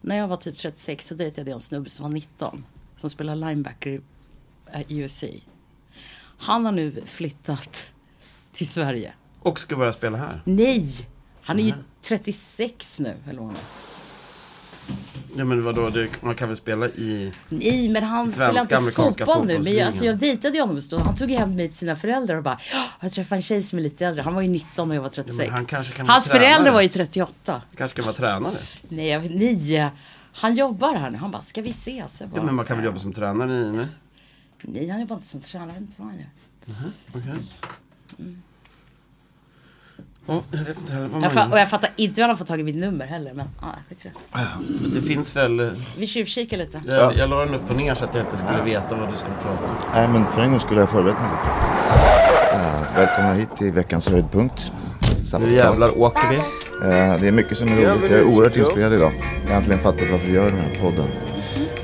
När jag var typ 36 så dejtade jag en snubbe som var 19. Som spelar linebacker i eh, USC. Han har nu flyttat till Sverige. Och ska börja spela här. Nej! Han är ju 36 nu, eller vad. Ja men vadå, det, man kan väl spela i... Nej, men han spelar inte fotboll nu. Men jag, alltså, jag dejtade honom så han tog hem mig till sina föräldrar och bara "Ja, Jag träffade en tjej som är lite äldre. Han var ju 19 och jag var 36. han kanske kan Hans tränare. föräldrar var ju 38. Kanske ska vara tränare. Nej, jag nio. Han jobbar här nu. Han bara, ska vi ses? Jag bara, Ja, men man kan väl jobba som tränare i... Nej? Nej, han jobbar inte som tränare. Jag vet inte vad han gör. Okej. Ja, jag vet inte heller vad man Jag fa- och jag fattar inte hur han har fått tag i mitt nummer heller. Men ja, skit i det. Det finns väl... eh, Vi tjuvkikar lite. Jag, jag la den upp och ner så att jag inte skulle veta vad du skulle prata om. Nej, men för en gång skulle jag förberett mig lite. Uh, välkomna hit till veckans höjdpunkt. Samtal. Nu jävlar åker vi. Eh, det är mycket som är roligt. Jag är oerhört inspirerad idag. Jag har äntligen fattat varför vi gör den här podden.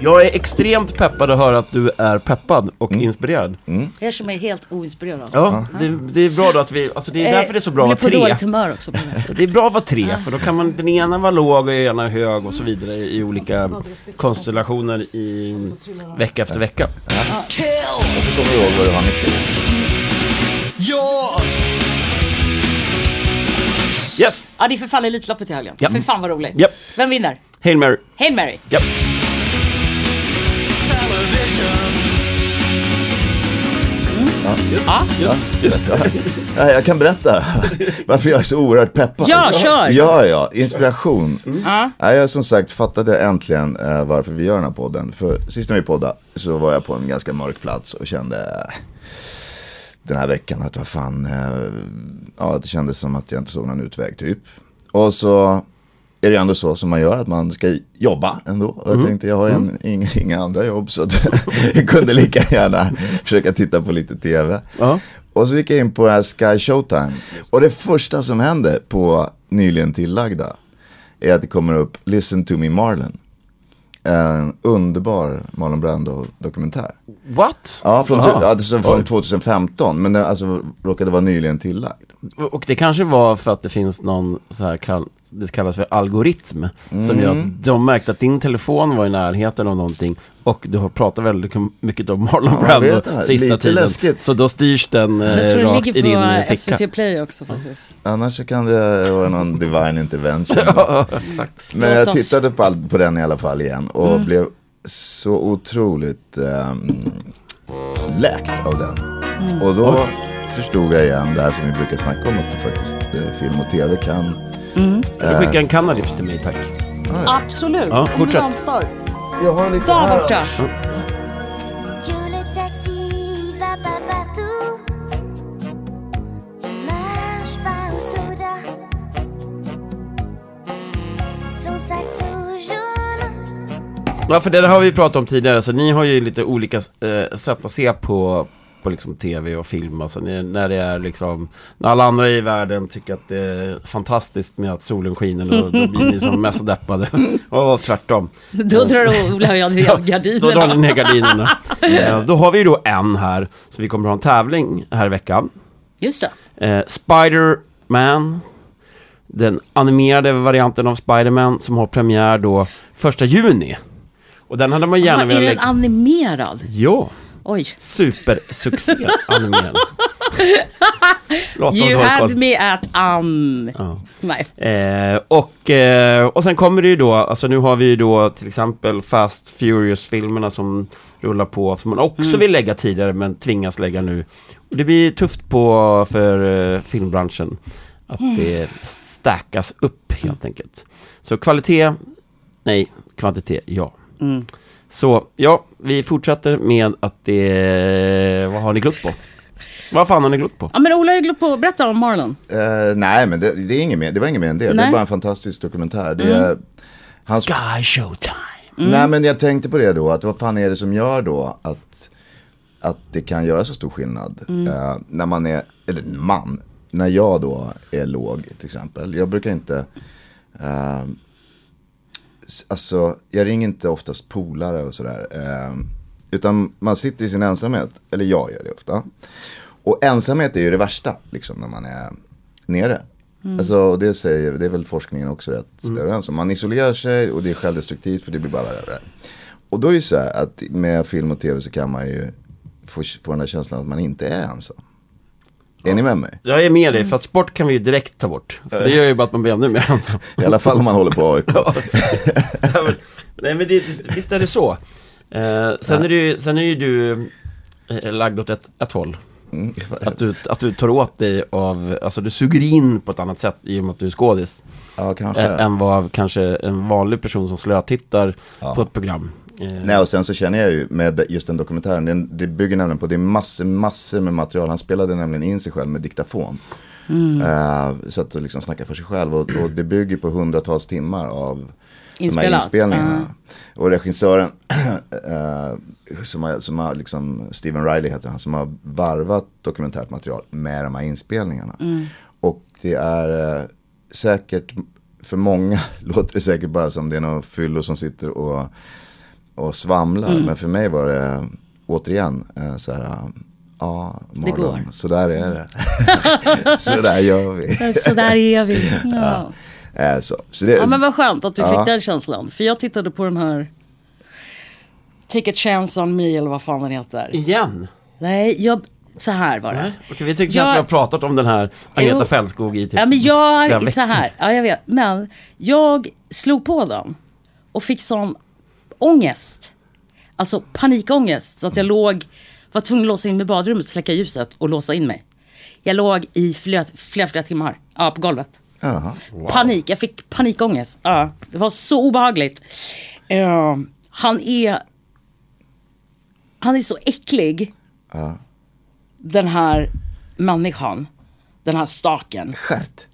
Jag är extremt peppad att höra att du är peppad och inspirerad. Er som är helt oinspirerad. Ja, det, det är bra då att vi... Alltså det är därför det är så bra att vara på tre. dåligt humör också. på det. Är bra att vara tre, för då kan man den ena vara låg och den ena hög och så vidare i olika konstellationer i vecka efter vecka. Ihåg vad har nyckeln. Yes! Ja, det är för fan Elitloppet i helgen. Ja. För fan vad roligt. Japp. Vem vinner? Hail Mary. Hail Mary. Japp. Ja. Just. Ja, jag kan berätta varför jag är så oerhört peppad. Ja, kör. Ja, ja, inspiration. Ja. Ja, jag som sagt fattade äntligen eh, varför vi gör den här podden. För sist när vi poddade så var jag på en ganska mörk plats och kände eh, den här veckan att vad fan, eh, ja det kändes som att jag inte såg någon utväg typ. Och så är det ändå så som man gör, att man ska jobba ändå. Och jag tänkte, jag har en, inga, inga andra jobb så jag kunde lika gärna försöka titta på lite tv. Ja. Och så gick jag in på det här Sky Showtime. Och det första som händer på nyligen tillagda är att det kommer upp Listen to me Marlon. En underbar Marlon Brando-dokumentär. What? Ja, från, Ah. står från Oj. 2015, men det alltså, råkade vara nyligen tillagd. Och det kanske var för att det finns någon så här, kall, det kallas för algoritm. Som Mm. gör att de märkte att din telefon var i närheten av någonting. Och du har pratat väldigt mycket om Marlon jag Brando sista Lite tiden. läskigt. Så då styrs den eh, Jag tror det rakt i ligger din på eh, ficka. SVT Play också faktiskt. Annars så kan det vara någon divine intervention. Ja, exakt. Men jag tittade på, all, på den i alla fall igen och blev så otroligt um, läkt av den. Och då förstod jag igen det här som vi brukar snacka om, att det faktiskt eh, film och tv kan. Du skickar en cannabis till mig tack. Absolut. Ja, fortsätt. Jag har lite Där borta. Son sac så jaune. Ja, för det där har vi pratat om tidigare, så ni har ju lite olika eh, sätt att se på, på liksom tv och film. Alltså när det är liksom, när alla andra i världen tycker att det är fantastiskt med att solen skiner, då, då blir ni som mest deppade. Och tvärtom. Då drar Ola och jag ner Då drar ni gardinerna. ner gardinerna. eh, då har vi ju då en här, så vi kommer ha en tävling här i veckan. Just det. Eh, Spider-Man, den animerade varianten av Spider-Man som har premiär då första juni. Och den hade man Aha, gärna är velat den lägga... animerad? Ja, Oj. supersuccé som You had koll. me at um... Ja. Nej. Eh, och, eh, och sen kommer det ju då, alltså nu har vi ju då till exempel Fast Furious-filmerna som rullar på, som man också Mm. vill lägga tidigare men tvingas lägga nu. Och det blir tufft på för eh, filmbranschen att Mm. det stackas upp helt enkelt. Så kvalitet, nej, kvantitet, ja. Mm. Så ja, vi fortsätter med att det, vad har ni glott på? Vad fan har ni glott på? Ja men Ola har ju glott på, berätta om Marlon. Eh, nej, men det, det, är inget mer, det var inget mer än det. Det Nej. är bara en fantastisk dokumentär. Det är, hans, Sky Showtime. Nej, men jag tänkte på det då, att vad fan är det som gör då att, att det kan göra så stor skillnad? Eh, när man är, eller man, när jag då är låg till exempel. Jag brukar inte, s- alltså jag ringer inte oftast polare och sådär. Eh, utan man sitter i sin ensamhet, eller jag gör det ofta. Och ensamhet är ju det värsta, liksom när man är nere. Alltså, och det, säger, det är väl forskningen också rätt överens om. Man isolerar sig och det är självdestruktivt för det blir bara värre. Och då är det så här att med film och tv så kan man ju få, få den här känslan att man inte är ensam. Är ni med mig? Jag är med dig, för att sport kan vi ju direkt ta bort. För det gör ju bara att man blir ännu mer ensam. I alla fall om man håller på AIK. Ja, Nej men det, visst är det så. Eh, sen, är ju, sen är ju du eh, lagd åt ett, ett håll. Mm. Att du, att du tar åt dig av, alltså du suger in på ett annat sätt i och med att du är skådis. Ja, kanske. Ä- än vad kanske en vanlig person som slötittar Ja. på ett program. Eh, Nej och sen så känner jag ju med just den dokumentären, den, det bygger nämligen på, det är massor, massor med material. Han spelade nämligen in sig själv med diktafon. Eh, så att liksom snacka för sig själv och, och det bygger på hundratals timmar av de här Inspelat. inspelningarna. Och regissören, eh, som har, som har liksom, Steven Riley heter han, som har varvat dokumentärt material med de här inspelningarna. Och det är säkert, för många låter det säkert bara som det är någon fyllo som sitter och, och svamlar. Men för mig var det återigen eh, så här, ja, Marlon, går. så där är det. så där gör vi. Så där är vi. Ja. Eh, så. Så det, ja men vad skönt att du Ja. fick den känslan. För jag tittade på den här Take a chance on me eller vad fan den heter. Igen? Nej, jag, så här var det. Nej? Okej, vi tycker Jag- att vi har pratat om den här Agneta. Fältskog i typ Ja men jag, så här, ja jag vet. Men jag slog på den och fick sån ångest. Alltså panikångest. Så att jag låg, var tvungen att låsa in mig i badrummet, släcka ljuset och låsa in mig. Jag låg i flera, flera, flera timmar, ja på golvet. Jaha. Panik, jag fick panikångest. Ja, det var så obehagligt. Eh, han är... Han är så äcklig. Ja. Den här människan. Den här staken. Skärt.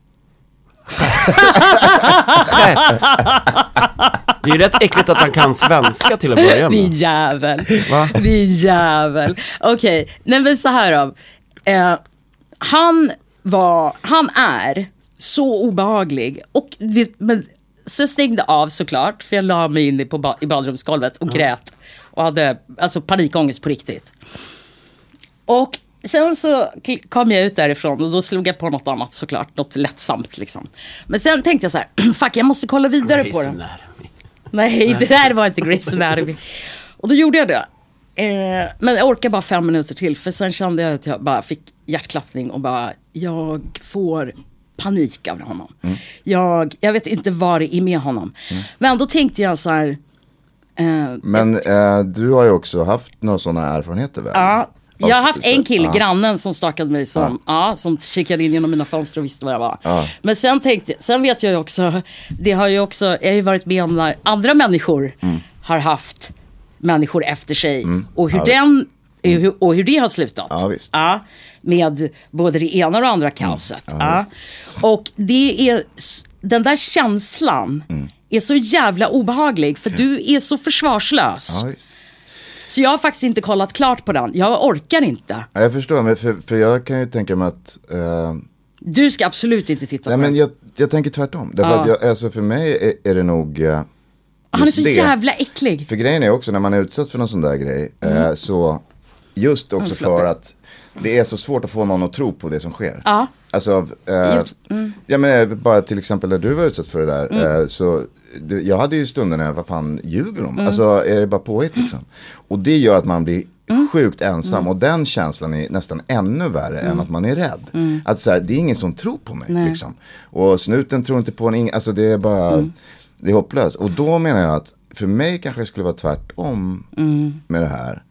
Det är ju rätt äckligt att han kan svenska till att börja Din med. jävel. Va? Din jävel. Okej, nej men så här då. Eh, han var, han är så obehaglig. Och men, så jag stängde av såklart, för jag la mig in i, på ba, i badrumsgolvet och grät. Och hade alltså panikångest på riktigt. Och sen så kom jag ut därifrån och då slog jag på något annat såklart, något lättsamt liksom. Men sen tänkte jag så här, fuck jag måste kolla vidare på Grey's den. Anatomy. Nej, det där var inte Grey's Anatomy. Och då gjorde jag det. Eh, men jag orkade bara fem minuter till för sen kände jag att jag bara fick hjärtklappning och bara, jag får panik av honom. Jag, jag vet inte vad det är med honom. Men då tänkte jag så här, eh, Men eh, du har ju också haft några sådana erfarenheter väl? Ja, jag har haft en kille, grannen, som stakade mig som, ja. som kikade in genom mina fönster och visste vad jag var. Men sen tänkte sen vet jag ju också, det har ju också, jag har ju varit med om när andra människor har haft människor efter sig och hur Mm. Den, hur- och hur det har slutat. Ja, med både det ena och det andra kaoset. Mm. Och det är, den där känslan Mm. är så jävla obehaglig för du är så försvarslös. Så jag har faktiskt inte kollat klart på den. Jag orkar inte. Ja, jag förstår, men för, för jag kan ju tänka mig att eh, Du ska absolut inte titta Nej på men den. jag, jag tänker tvärtom. Därför Ja. att jag, alltså för mig är, är det nog eh, Han är så det. jävla äcklig. För grejen är också när man är utsatt för någon sån där grej. Eh, så just också floppy. för att det är så svårt att få någon att tro på det som sker. Ja. Alltså, eh, mm. ja men eh, bara till exempel när du var utsatt för det där. Eh, så jag hade ju stunder när jag, vad fan ljuger de? Mm. Alltså är det bara påhitt liksom? Och det gör att man blir sjukt ensam och den känslan är nästan ännu värre än att man är rädd. Att så här, det är ingen som tror på mig Nej. liksom. Och snuten tror inte på en, alltså det är bara, det är hopplöst. Och då menar jag att för mig kanske det skulle vara tvärtom med det här.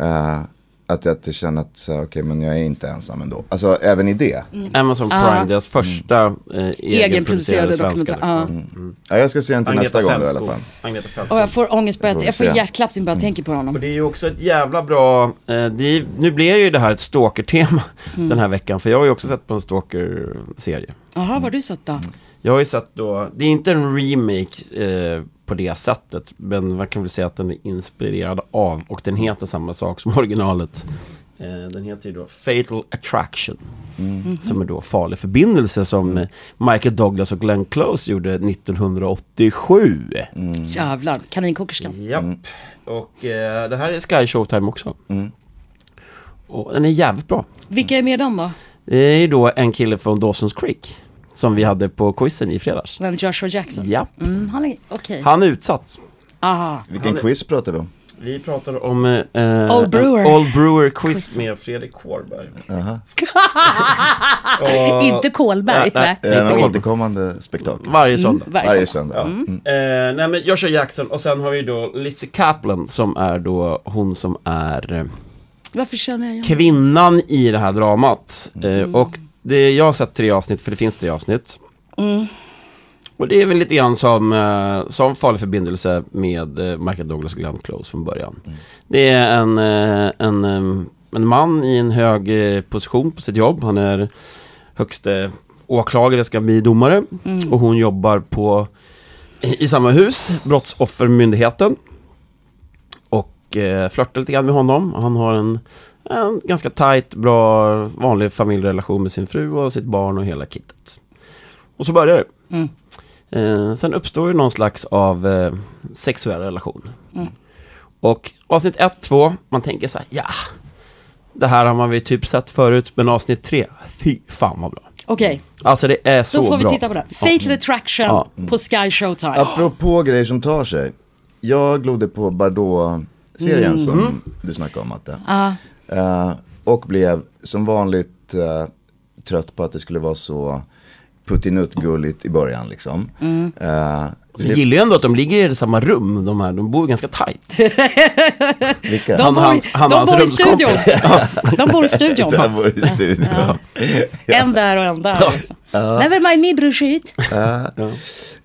Eh, att jag att jag känner att, så okej men jag är inte ensam ändå. Alltså även i det. Amazon Prime, deras första eh, egenproducerade Egenproducerade svenska. dokumentär. liksom. Ja. Ja, jag ska se den till nästa gång då, i alla fall. Agneta Och Fältskog. jag får ångest bara, vi jag får hjärtklappning bara jag tänker på Och honom. det är ju också ett jävla bra, eh, det är, nu blir ju det här ett stalker-tema Mm. den här veckan, för jag har ju också sett på en stalker-serie. Jaha, vad har du sett då? Jag har ju sett då, det är inte en remake eh, på det sättet, men man kan väl säga att den är inspirerad av, och den heter samma sak som originalet. Eh, den heter ju då Fatal Attraction, som är då Farlig förbindelse som eh, Michael Douglas och Glenn Close gjorde 1987. Jävlar, kaninkokerskan. Japp. Och eh, det här är Sky Showtime också. Och den är jävligt bra. Vilka är med i den då? Det är ju då en kille från Dawson's Creek. Som vi hade på quizen i fredags. Vem Joshua Jackson? Japp. Mm, han är, okej. Han är utsatt. Aha. Vilken quiz pratar vi om? Vi pratar om eh, Old Brewer. Old Brewer quiz, Quiz. med Fredrik Kårberg. Och- Inte Kolberg. Nej, Nej. En återkommande spektakel? Varje söndag. Varje Varje söndag. söndag. Mm. Eh, nej men Joshua Jackson och sen har vi då Lizzie Kaplan som är då hon som är eh, Varför känner jag igen kvinnan i det här dramat. Eh, Mm. och det, jag har sett tre avsnitt, för det finns tre avsnitt. Mm. Och det är väl lite grann som, eh, som Farlig förbindelse med eh, Michael Douglas och Glenn Close från början. Det är en, eh, en, en man i en hög position på sitt jobb. Han är högste åklagare, ska bli domare. Mm. Och hon jobbar på, i, i samma hus, Brottsoffermyndigheten. Och eh, flörtar lite grann med honom. Han har en, en ganska tajt, bra, vanlig familjerelation med sin fru och sitt barn och hela kittet. Och så börjar det. Mm. Eh, sen uppstår det någon slags av eh, sexuell relation. Och avsnitt 1, 2, man tänker så här, ja, det här har man väl typ sett förut, men avsnitt 3, fy fan vad bra. Okej, Alltså det är så då får bra. vi titta på den. Fatal Attraction Ja. på Sky Showtime. Apropå grejer som tar sig. Jag glodde på Bardot-serien som du snackade om Matte. Ja. Eh, och blev som vanligt eh, trött på att det skulle vara så puttinuttgulligt i början liksom. Eh, för Jag det, gillar ju ändå att de ligger i samma rum, de här, de bor ganska tajt. vilka? De Han- bor, hans- han de hans bor i studion. De bor i studion. Där var det i studion. Ja. En där och en där. Liksom. Never mind me broskit.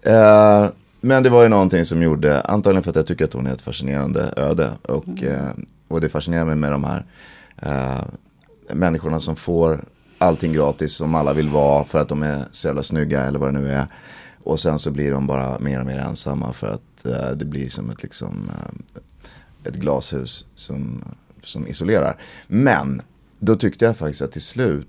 Eh, men det var ju någonting som gjorde, antagligen för att jag tycker att hon är ett fascinerande öde. Och, eh, och det fascinerar mig med de här eh, människorna som får allting gratis som alla vill vara för att de är så jävla snygga eller vad det nu är. Och sen så blir de bara mer och mer ensamma för att eh, det blir som ett, liksom, eh, ett glashus som, som isolerar. Men då tyckte jag faktiskt att till slut,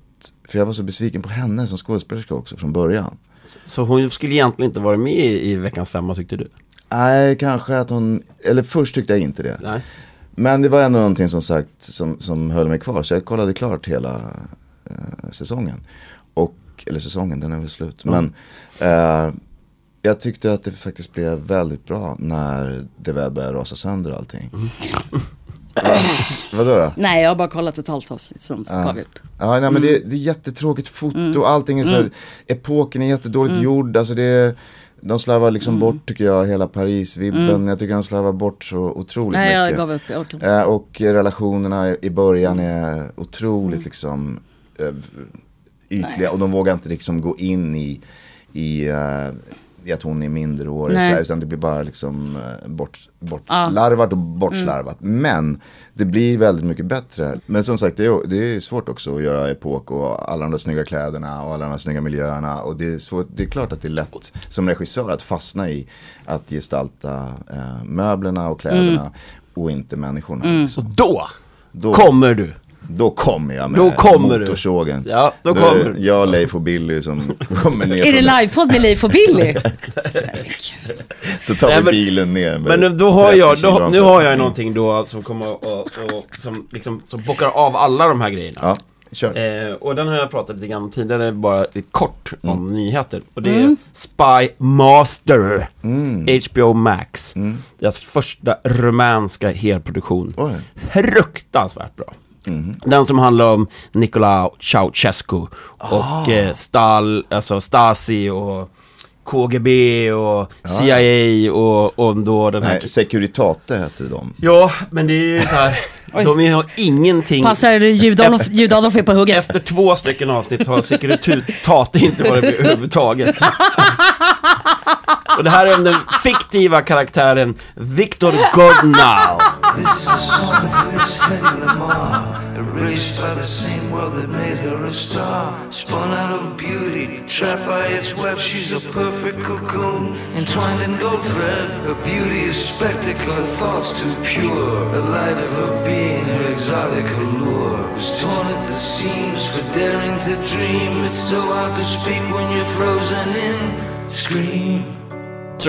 för jag var så besviken på henne som skådespelerska också från början. Så hon skulle egentligen inte vara med i, i veckans femma tyckte du? Nej, kanske att hon, eller först tyckte jag inte det. Nej. Men det var ändå någonting som sagt som, som höll mig kvar. Så jag kollade klart hela eh, säsongen. Och, eller säsongen, den är väl slut. Men eh, jag tyckte att det faktiskt blev väldigt bra när det väl började rasa sönder allting. Va? Vadå då? Nej, jag har bara kollat ett halvt avsnitt, sen vi upp. Ja, nej, men det, det är jättetråkigt foto, allting är så, epoken är jättedåligt gjord, alltså det är, de slarvar liksom bort tycker jag hela Paris-vibben, jag tycker de slarvar bort så otroligt Nej, jag mycket. gav upp. Jag. Eh, och relationerna i- början är otroligt liksom eh, ytliga och de vågar inte liksom gå in i, i, eh, i att hon är minderårig. Så här, utan det blir bara liksom eh, bort, bort Ja. larvat och bortslarvat. Men det blir väldigt mycket bättre. Men som sagt det är, det är svårt också att göra epok och alla de där snygga kläderna och alla de där snygga miljöerna. Och det är, svårt, det är klart att det är lätt som regissör att fastna i att gestalta eh, möblerna och kläderna och inte människorna. Så då, Då- kommer du. Då kommer jag med Då kommer du. motorsågen. Ja, då är kommer du. Jag, Leif och Billy som kommer ner Är det livepodd med Leif och Billy? Då tar Nej, vi men- bilen ner Men nu, då har 30 jag, då, nu har jag någonting då som kommer och, och, och som liksom, som bockar av alla de här grejerna. Ja, kör. Eh, och den har jag pratat lite grann om tidigare, bara lite kort om Mm. nyheter. Och det är Spy Master, Mm. HBO Max. Deras första rumänska helproduktion. Oj. Fruktansvärt bra. Den som handlar om Nicolae Ceausescu och eh, Stal, alltså Stasi och KGB och CIA och, och då den här... Nej, Securitate heter de. Ja, men det är ju så här, de har ingenting... Passar Ljud-Adolf Ljud-Adolf är på hugget. Efter två stycken avsnitt har Securitate inte varit med överhuvudtaget. Och det här är om den fiktiva karaktären Viktor Godnau. Erased by the same world that made her a star. Spun out of beauty, trapped by its web, she's a perfect cocoon, entwined in gold thread. Her beauty is spectacle, her thoughts too pure. The light of her being, her exotic allure, was torn at the seams for daring to dream. It's so hard to speak when you're frozen in. Scream.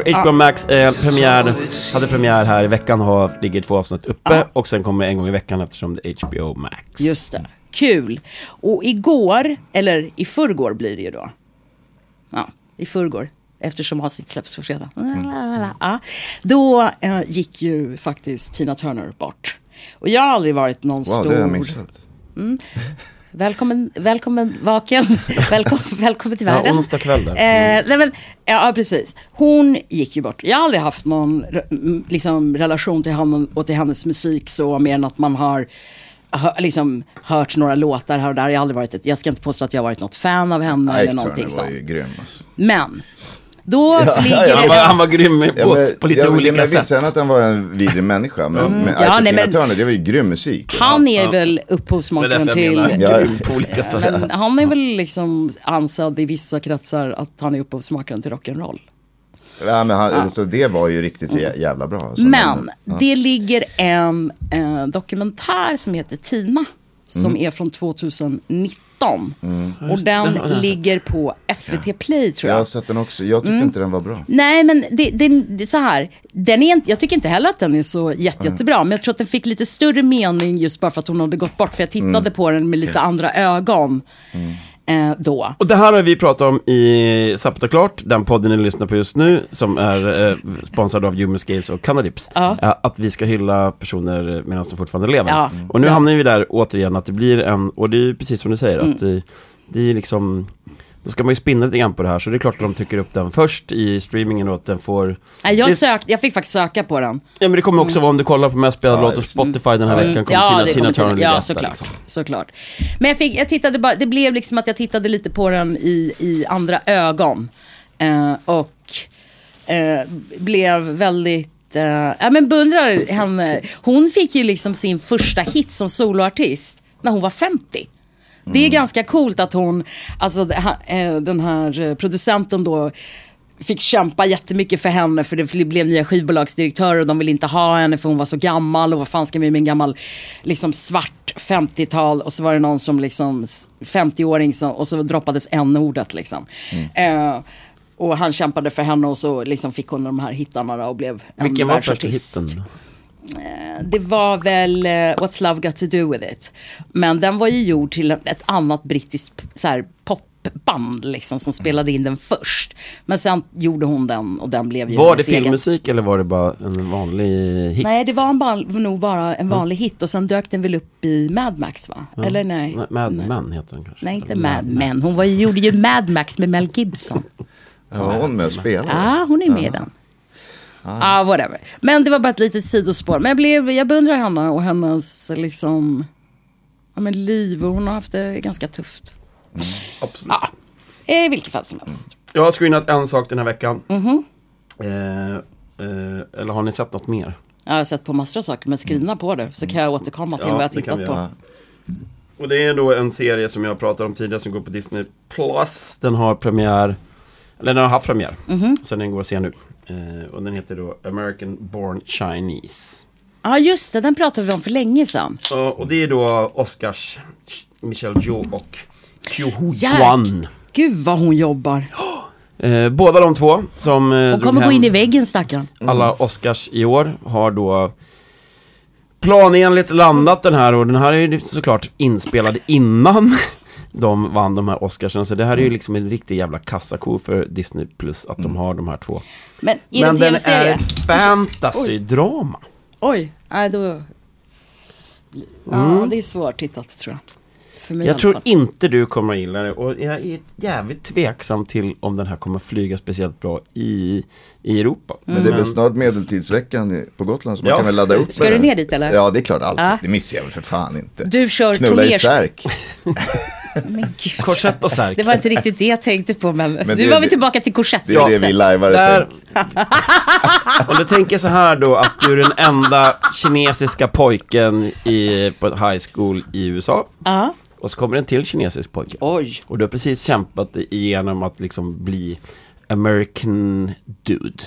HBO Max eh, premiär, hade premiär här i veckan, har, ligger två avsnitt uppe och sen kommer en gång i veckan eftersom det är HBO Max. Just det. Kul. Och igår, eller i förrgår blir det ju då. ja, i förrgår. Eftersom avsnitt släpps på fredag. Ja. Då eh, gick ju faktiskt Tina Turner bort. Och jag har aldrig varit någon Wow, stor... det har jag missat. Välkommen, välkommen vaken. välkommen, välkommen till Ja, världen. onsdag kväll där. Eh, nej men, ja, precis. Hon gick ju bort. Jag har aldrig haft någon liksom, relation till henne och till hennes musik så mer än att man har hö, liksom, hört några låtar här och där. Jag, har aldrig varit ett, jag ska inte påstå att jag har varit något fan av henne eller Ike någonting Turner var sånt. ju grym alltså. Men, då flyger ja, Han var, han var grym på, Ja, men, på lite jag, olika jag visste sätt. att han var en vidrig människa, men, men Ike Ja, nej, men- Turner, det var ju grym musik. Han är väl upphovsmakaren till... Ja. sätt. Men han är väl liksom ansedd i vissa kretsar att han är upphovsmakaren till rock'n'roll. Ja, men han, alltså, det var ju riktigt jä- jävla bra. Alltså, Men ja. det ligger en eh, dokumentär som heter Tina. Som är från 2019. Och den den ligger på SVT Play tror Jag jag. har sett den också, jag tyckte Mm. inte den var bra. Nej men det, det, det är så här. Den är inte, jag tycker inte heller att den är så jätte, jättebra. Men jag tror att den fick lite större mening just bara för att hon hade gått bort. För jag tittade på den med lite andra ögon. Eh, då. Och det här har vi pratat om i Sappat och Klart, den podden ni lyssnar på just nu, som är eh, sponsrad av Human Scales och Canadips. Ja. Eh, att vi ska hylla personer medan de fortfarande lever. Ja. Och nu Ja. hamnar vi där återigen, att det blir en, och det är ju precis som du säger, Mm. att det, det är liksom, då ska man ju spinna lite grann på det här, så det är klart att de tycker upp den först i streamingen och att den får... Nej, jag, sökt, jag fick faktiskt söka på den. ja men det kommer också vara, om du kollar på mest spelade Ja, låtar på Spotify den här veckan, kommer Mm. Ja, Tina, det Tina kommer Turner ja såklart, liksom. såklart. Men jag, fick, jag tittade bara, det blev liksom att jag tittade lite på den i, i andra ögon. Eh, och eh, blev väldigt, eh, ja men beundrar henne. Hon fick ju liksom sin första hit som soloartist när hon var 50. Det är ganska coolt att hon, alltså eh, den här eh, producenten då fick kämpa jättemycket för henne för det blev nya skivbolagsdirektörer och de ville inte ha henne för hon var så gammal och vad fan ska vi med en gammal liksom svart 50-tal och så var det någon som liksom 50-åring som, och så droppades n-ordet liksom. Eh, och han kämpade för henne och så liksom fick hon de här hittarna och blev en Vilken var första världsartist. hitten? Det var väl eh, What's Love Got To Do With It. Men den var ju gjord till ett annat brittiskt så här, popband liksom, som spelade in den först. Men sen gjorde hon den och den blev ju Var det hennes egen. filmmusik eller var det bara en vanlig hit? Nej, det var en nog bara en vanlig hit och sen dök den väl upp i Mad Max va? Eller nej? Mad Men heter den kanske? Nej, inte Eller Mad Men. Hon var, ju- gjorde ju Mad Max med Mel Gibson. Ja, hon med och spelade? Ja, hon är med i den. Ja, ah, whatever. Men det var bara ett litet sidospår. Men jag, blev, jag beundrar henne och hennes liksom, ja, men liv. Och hon har haft det ganska tufft. Absolut. Ja, i vilket fall som helst. Jag har screenat en sak den här veckan. Mhm. Eh, eh, eller har ni sett något mer? Jag har sett på massor av saker, men skrina på det. Så kan jag återkomma till Ja, vad jag tittat på. Och det är då en serie som jag pratade om tidigare som går på Disney Plus. Den har premiär, eller den har haft premiär. Mhm. Så den går att se nu. Eh, och den heter då American Born Chinese. Ja, just det. Den pratade vi om för länge sedan. Ja, och det är då Oscars Michelle Yeoh och Jäk. Kwan. Gud vad hon jobbar. Eh, båda de två som eh, Hon kommer gå in i väggen stackarn. alla Oscars i år har då planenligt landat den här och den här är ju såklart inspelad innan de vann de här Oscarsen. Så det här är ju liksom en riktig jävla kassako för Disney Plus att de har de här två. Men är Men det den är fantasy-drama. Oj, nej då... Ja, det är svårt tittat tror jag. För mig i Jag tror fall. inte du kommer att gilla det och jag är jävligt tveksam till om den här kommer flyga speciellt bra i, i Europa. Men det är väl snart medeltidsveckan i- på Gotland så man Ja. kan väl ladda upp Ska du ner dit, eller? Ja, det är klart alltid. Ja. Det missar jag väl för fan inte. Du kör Knulla i särk. Men. Korsett och särk. Det var inte riktigt det jag tänkte på, men, nu det- var vi tillbaka till korsett. Det är det vi lajvar Där. Och du tänker så här då att du är den enda kinesiska pojken i, på ett high school i USA. Ja. Och så kommer en till kinesisk pojke. Oj. Och du har precis kämpat igenom att liksom bli American dude.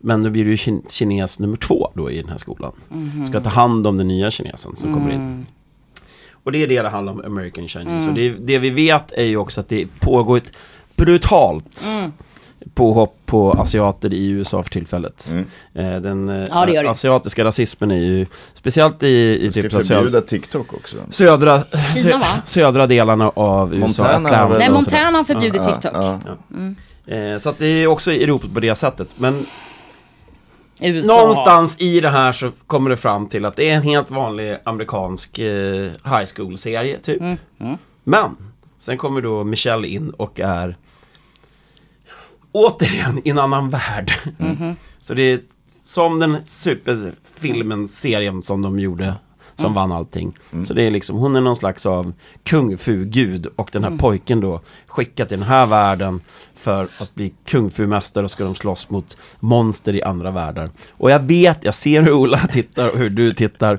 Men då blir du kin- kines nummer två då i den här skolan. Ska ta hand om den nya kinesen som kommer in. Och det är det det handlar om, American Chinese. Och det, det vi vet är ju också att det pågår ett brutalt påhopp på asiater i USA för tillfället. Mm. Eh, Den eh, Ja, det det. asiatiska rasismen är ju, speciellt i, i Ska typ förbjuda TikTok också? södra, Kina, va? södra delarna av USA. Montana Nej. Montana har förbjudit Ja, TikTok. ja. Eh, Så att det är också i ropet på det sättet. Men USA. någonstans i det här så kommer det fram till att det är en helt vanlig amerikansk eh, high school-serie typ. Mm, Men sen kommer då Michelle in och är återigen i en annan värld. Mhm. Så det är som den superfilmen, serien som de gjorde. Som Mm. vann allting. Så det är liksom, hon är någon slags av kung fu-gud och den här Mm. pojken då skickat till den här världen för att bli kung fu-mästare och ska de slåss mot monster i andra världar. Och jag vet, jag ser hur Ola tittar och hur du tittar.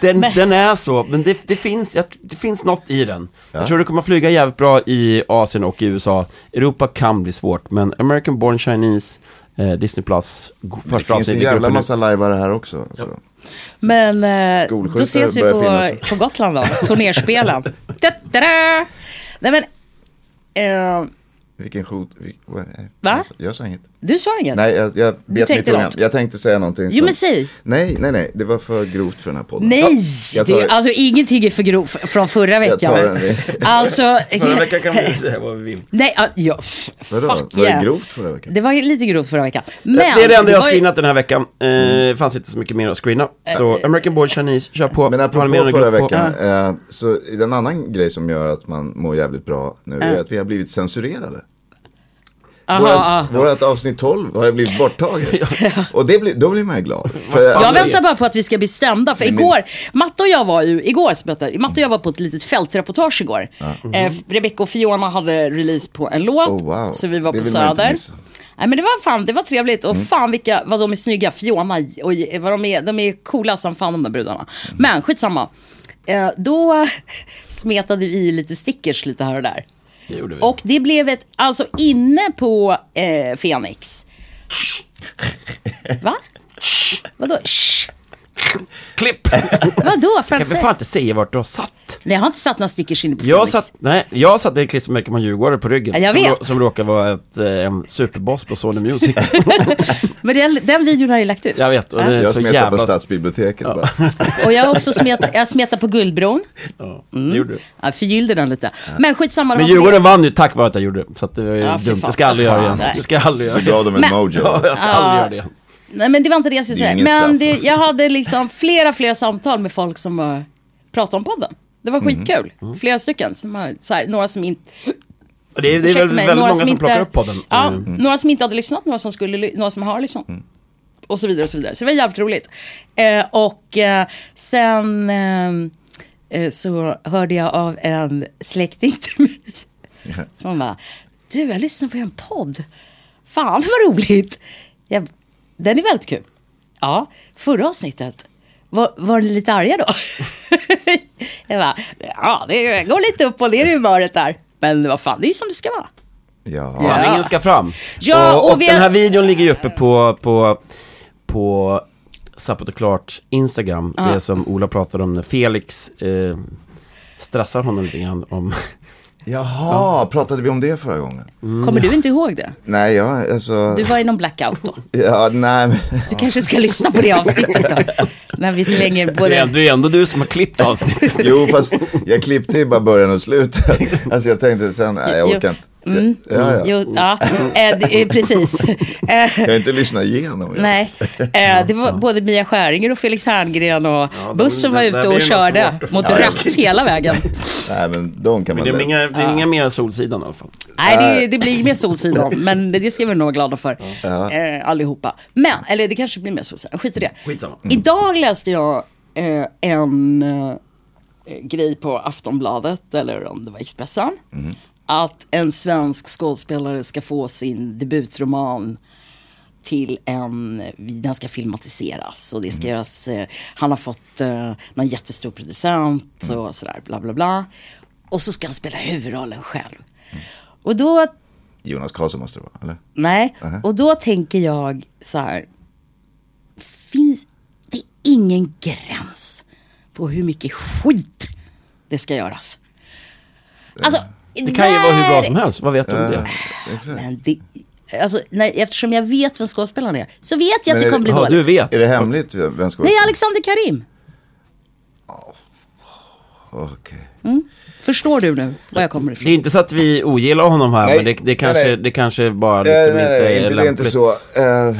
Den, den är så, men det, det, finns, det finns något i den. Jag tror det kommer att flyga jävligt bra i Asien och i USA. Europa kan bli svårt, men American Born Chinese, eh, Disney Plus, go- Det första finns en jävla massa lajvare här också. alltså. Men eh, då ses vi på, på Gotland då. Turnerspelen. Nej men, eh, Vilken vad- nej, Va? Jag, sa- jag sa inget. du sa inget? Nej, jag, jag bet tänkte mitt något. Jag tänkte säga någonting. Jo, men säg. Nej, nej, nej. Det var för grovt för den här podden. Nej! Jag det, tar- är- alltså ingenting är för grovt från förra Jag veckan. tar den. Alltså, Förra veckan kan vi säga vad vi vill. nej, ah, ja, Vadå? fuck Var det yeah. grovt förra veckan? Det var lite grovt förra veckan. Men, det är det enda jag har var ju- screenat den här veckan. Eh, det fanns inte så mycket mer att screena. Så American Born Chinese, kör på. Men apropå förra på- veckan, eh, så en annan grej som gör att man mår jävligt bra nu är att vi har blivit censurerade. Aha, Vårat, ah. vårat avsnitt 12 har ju blivit borttaget. Och det blir, då blir man ju glad. För, Jag alltså, väntar bara på att vi ska bli stämda. För igår, Matte och jag var ju, igår Matte och jag var på ett litet fältreportage igår. Eh, Rebecca och Fiona hade release på en låt. Oh, wow. Så vi var Det på Söder. Nej men det var fan, det var trevligt. Och Mm. fan vilka, vad de är snygga. Fiona och vad de är, de är coola som fan de där brudarna. Mm. Men skitsamma. Eh, då smetade vi i lite stickers lite här och där. Det gjorde vi. Och det blev ett, alltså inne på eh, Fenix. Va? Vadå? Klipp! Vadå? För Kan att vi fan inte säga vart du har satt? Nej, jag har inte satt några stickers inne på Jag Fenix. satt, nej, jag satte ett klistermärke på en Djurgårdare på ryggen. Ja, jag som, vet. rå- som råkar vara ett, eh, en superboss på Sony Music. Men den, den videon har jag lagt ut. jag vet, och är Jag smetar på jävla... stadsbiblioteket bara. Och jag har också smetat, jag smetat på Guldbron. Ja, det gjorde du. Jag förgyllde den lite. Men skitsamma. det Men på Djurgården vann ju tack vare att jag gjorde det. Så att det var ju Ja, dumt. Det ska jag aldrig göra igen. Det ska jag aldrig göra Du gav dem en mojo. Ja, jag ska aldrig göra det igen. Nej men det var inte det jag skulle säga. Men det, jag hade liksom flera, flera samtal med folk som uh, pratade om podden. Det var skitkul. Flera stycken. Som har, så här, några som inte... Det är, det är väldigt, mig, väldigt några många som inte- plockar upp podden. Ja, Mm. några som inte hade lyssnat, några som, skulle, några som har lyssnat. Och så vidare och så vidare. Så det var jävligt roligt. Eh, och eh, sen eh, eh, så hörde jag av en släkting till mig. Som bara, du jag lyssnar på en podd. Fan vad roligt. Jag, den är väldigt kul. Ja, förra avsnittet. Var, var ni lite arga då? jag bara, ja det går lite upp och ner i humöret där. Men vad fan, det är ju som det ska vara. Ja. Sanningen ska fram. Ja, och, och och vi- den här videon ligger ju uppe på, på, på Sappat och Klart Instagram. Det som Ola pratade om när Felix eh, stressar honom lite grann om... Jaha, pratade vi om det förra gången? Kommer du inte ihåg det? Nej, jag, alltså... Du var i någon blackout då. Ja, nej, men... Du kanske ska lyssna på det avsnittet då. När vi slänger Det är, både... det är ändå du som har klippt avsnittet. Jo, fast jag klippte ju bara början och slutet. Alltså jag tänkte sen, nej jag orkar inte. Ja, ja. Jo, ja, eh, det, precis. Eh, Jag har inte lyssnat igenom. det. Nej, eh, det var både Mia Skäringer och Felix Herngren och de- bussen var det- ute och blir det körde mot Ja, ja. rött hela vägen. Nej, men de kan Men man det är lätt- inga, det är inga mer Solsidan i alla fall. Nej, det, det blir mer Solsidan, men det ska vi nog vara glada för. Eh, allihopa. Men, eller det kanske blir mer Solsidan, skit i det. Skitsamma. Idag läste jag eh, en eh, grej på Aftonbladet, eller om det var Expressen. Att en svensk skådespelare ska få sin debutroman till en, den ska filmatiseras och det ska göras, eh, han har fått eh, någon jättestor producent och sådär bla bla bla. Och så ska han spela huvudrollen själv. Och då Jonas Karlsson måste det vara, eller? Nej, och då tänker jag så här. Finns det ingen gräns på hur mycket skit det ska göras? Alltså, Det kan ju vara hur bra som helst, vad vet du om det? Men det, Alltså, nej, eftersom jag vet vem skådespelaren är, så vet jag Men att det är kommer bli dåligt. du vet. Är det hemligt vem ska Nej, Alexander Karim. Okej. Förstår du nu var jag kommer Det är ifrån? inte så att vi ogillar honom här, Nej, men det, det, nej, kanske, nej. det kanske bara Eh, liksom nej, inte nej, är inte, det är lämpligt. inte så. Uh,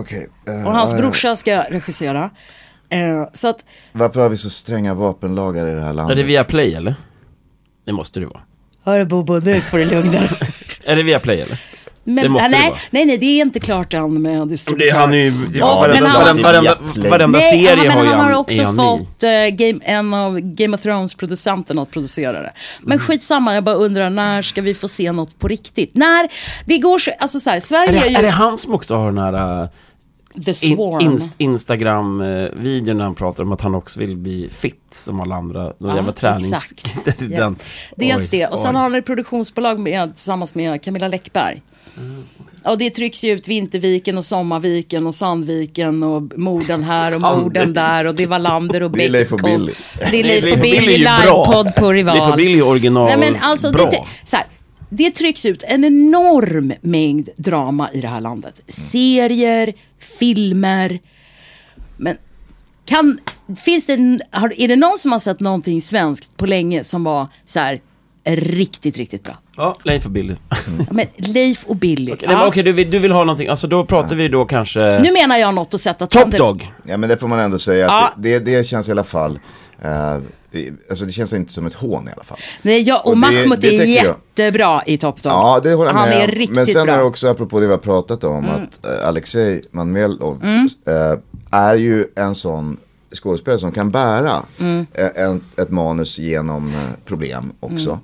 Okej. eh, Och hans ja. brorsa ska regissera. Eh, så att, Varför har vi så stränga vapenlagar i det här Är landet? det via Play eller? Det måste det vara. Hörru Bobo, nu får du lugna dig. Är det via Play eller? Men, Det måste ah, det nej, vara. nej, nej, det är inte klart än med Och distributör. det, han är ju, Ja, varenda, men han- varenda, varenda, varenda Nej, serie ja, har men ju han har är också han i. fått eh, game, en av Game of Thrones-producenterna att producera det. Men Mm. skitsamma, jag bara undrar när ska vi få se något på riktigt? När, det går så, alltså så här, Sverige Är är, det, ju är det han som också har den här uh, the swarm. in, Instagram-videon när han pratar om att han också vill bli fit som alla andra? Någon Ja, jävla tränings... exakt. Det är Ja. den. Dels Oj, det, och sen oj. har han ett produktionsbolag med, tillsammans med Camilla Läckberg. Och det trycks ju ut Vinterviken och Sommarviken och Sandviken och morden här och morden där och det är Wallander och Det är Leif och Beck Billy. Det är Leif och är Billy livepodd på Rival. Leif och Billy är original Nej, men alltså, bra. Det, så här, det trycks ut en enorm mängd drama i det här landet. Serier, filmer. Men kan, finns det, har, är det någon som har sett någonting svenskt på länge som var så här riktigt, riktigt bra? Ja, Leif och Billy. Ja, Men Leif och Billy. Okej, nej, men ja. okej, du, vill, du vill ha någonting, alltså då pratar vi då kanske... Nu menar jag något att sätta Top Dog. Ja men det får man ändå säga att Ja. det, det, det känns i alla fall, i- alltså det känns inte som ett hån i alla fall. Nej, jag, och, Och Mahmoud är tycker jag. jättebra i Top Dog. Ja, det håller jag Han med är riktigt Men sen bra. är det också, apropå det vi har pratat om, att eh, Alexej Manmelov Mm. eh, är ju en sån skådespelare som kan bära Mm. eh, en, ett manus genom eh, problem också.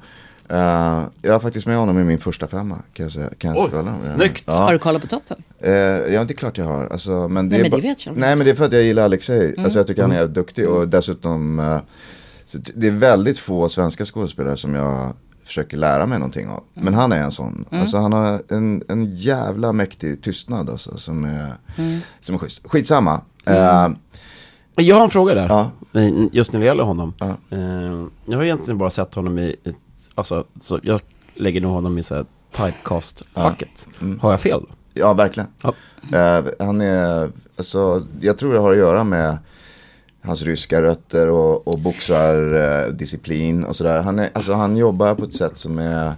Eh, jag har faktiskt med honom i min första femma, kan jag säga. Kan jag Oj, snyggt. Ja. Har du kollat på Top Dog? Eh, ja, det är klart jag har. Alltså, men det Nej, men det vet jag inte. Nej, men det är för att jag gillar Alexej. Mm. Alltså, jag tycker han är duktig och dessutom eh, så det är väldigt få svenska skådespelare som jag försöker lära mig någonting av. Mm. Men han är en sån. Alltså han har en, en jävla mäktig tystnad alltså, som, är, Mm. som är schysst. Skitsamma. Eh, Jag har en fråga där, Ja. Eh, just när det gäller honom. Ja. Eh, Jag har egentligen bara sett honom i, ett- alltså, så jag lägger nog honom i så här typecast-facket. Mm. Har jag fel? Ja, verkligen. Ja. Eh, han är, alltså, jag tror det har att göra med hans ryska rötter och, och boxardisciplin och sådär. Han, är, alltså, han jobbar på ett sätt som är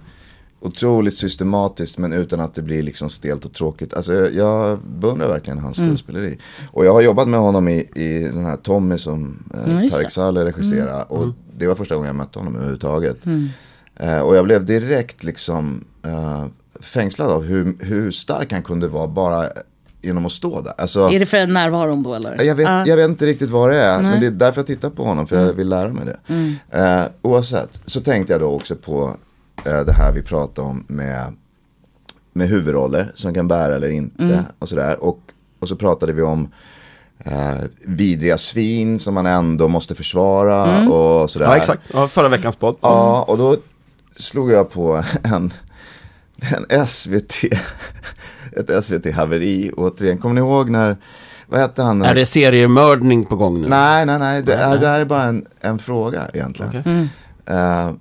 otroligt systematiskt men utan att det blir liksom stelt och tråkigt. Alltså, jag, jag beundrar verkligen hans skådespeleri. Och jag har jobbat med honom i, i den här Tommy som Ja, eh, just Tarek. Saleh regisserade. Och det var första gången jag mötte honom överhuvudtaget. Eh, och jag blev direkt liksom eh, fängslad av hur, hur stark han kunde vara bara genom att stå där. Alltså, Är det för närvaron då eller? jag, vet, Ja. jag vet inte riktigt vad det är, men Nej. det är därför jag tittar på honom, för jag vill lära mig det. Eh, oavsett, så tänkte jag då också på eh, det här vi pratade om med, med huvudroller som kan bära eller inte och sådär. Och, och så pratade vi om eh, vidriga svin som man ändå måste försvara och sådär. Ja, exakt. Ja, förra veckans podd. Ja, och då slog jag på en, en SVT, ett SVT-haveri återigen. Kommer ni ihåg när, vad hette han? Är det seriemördning på gång nu? Nej, nej, nej, det, är, det här är bara en, en fråga egentligen. Okej. Eh,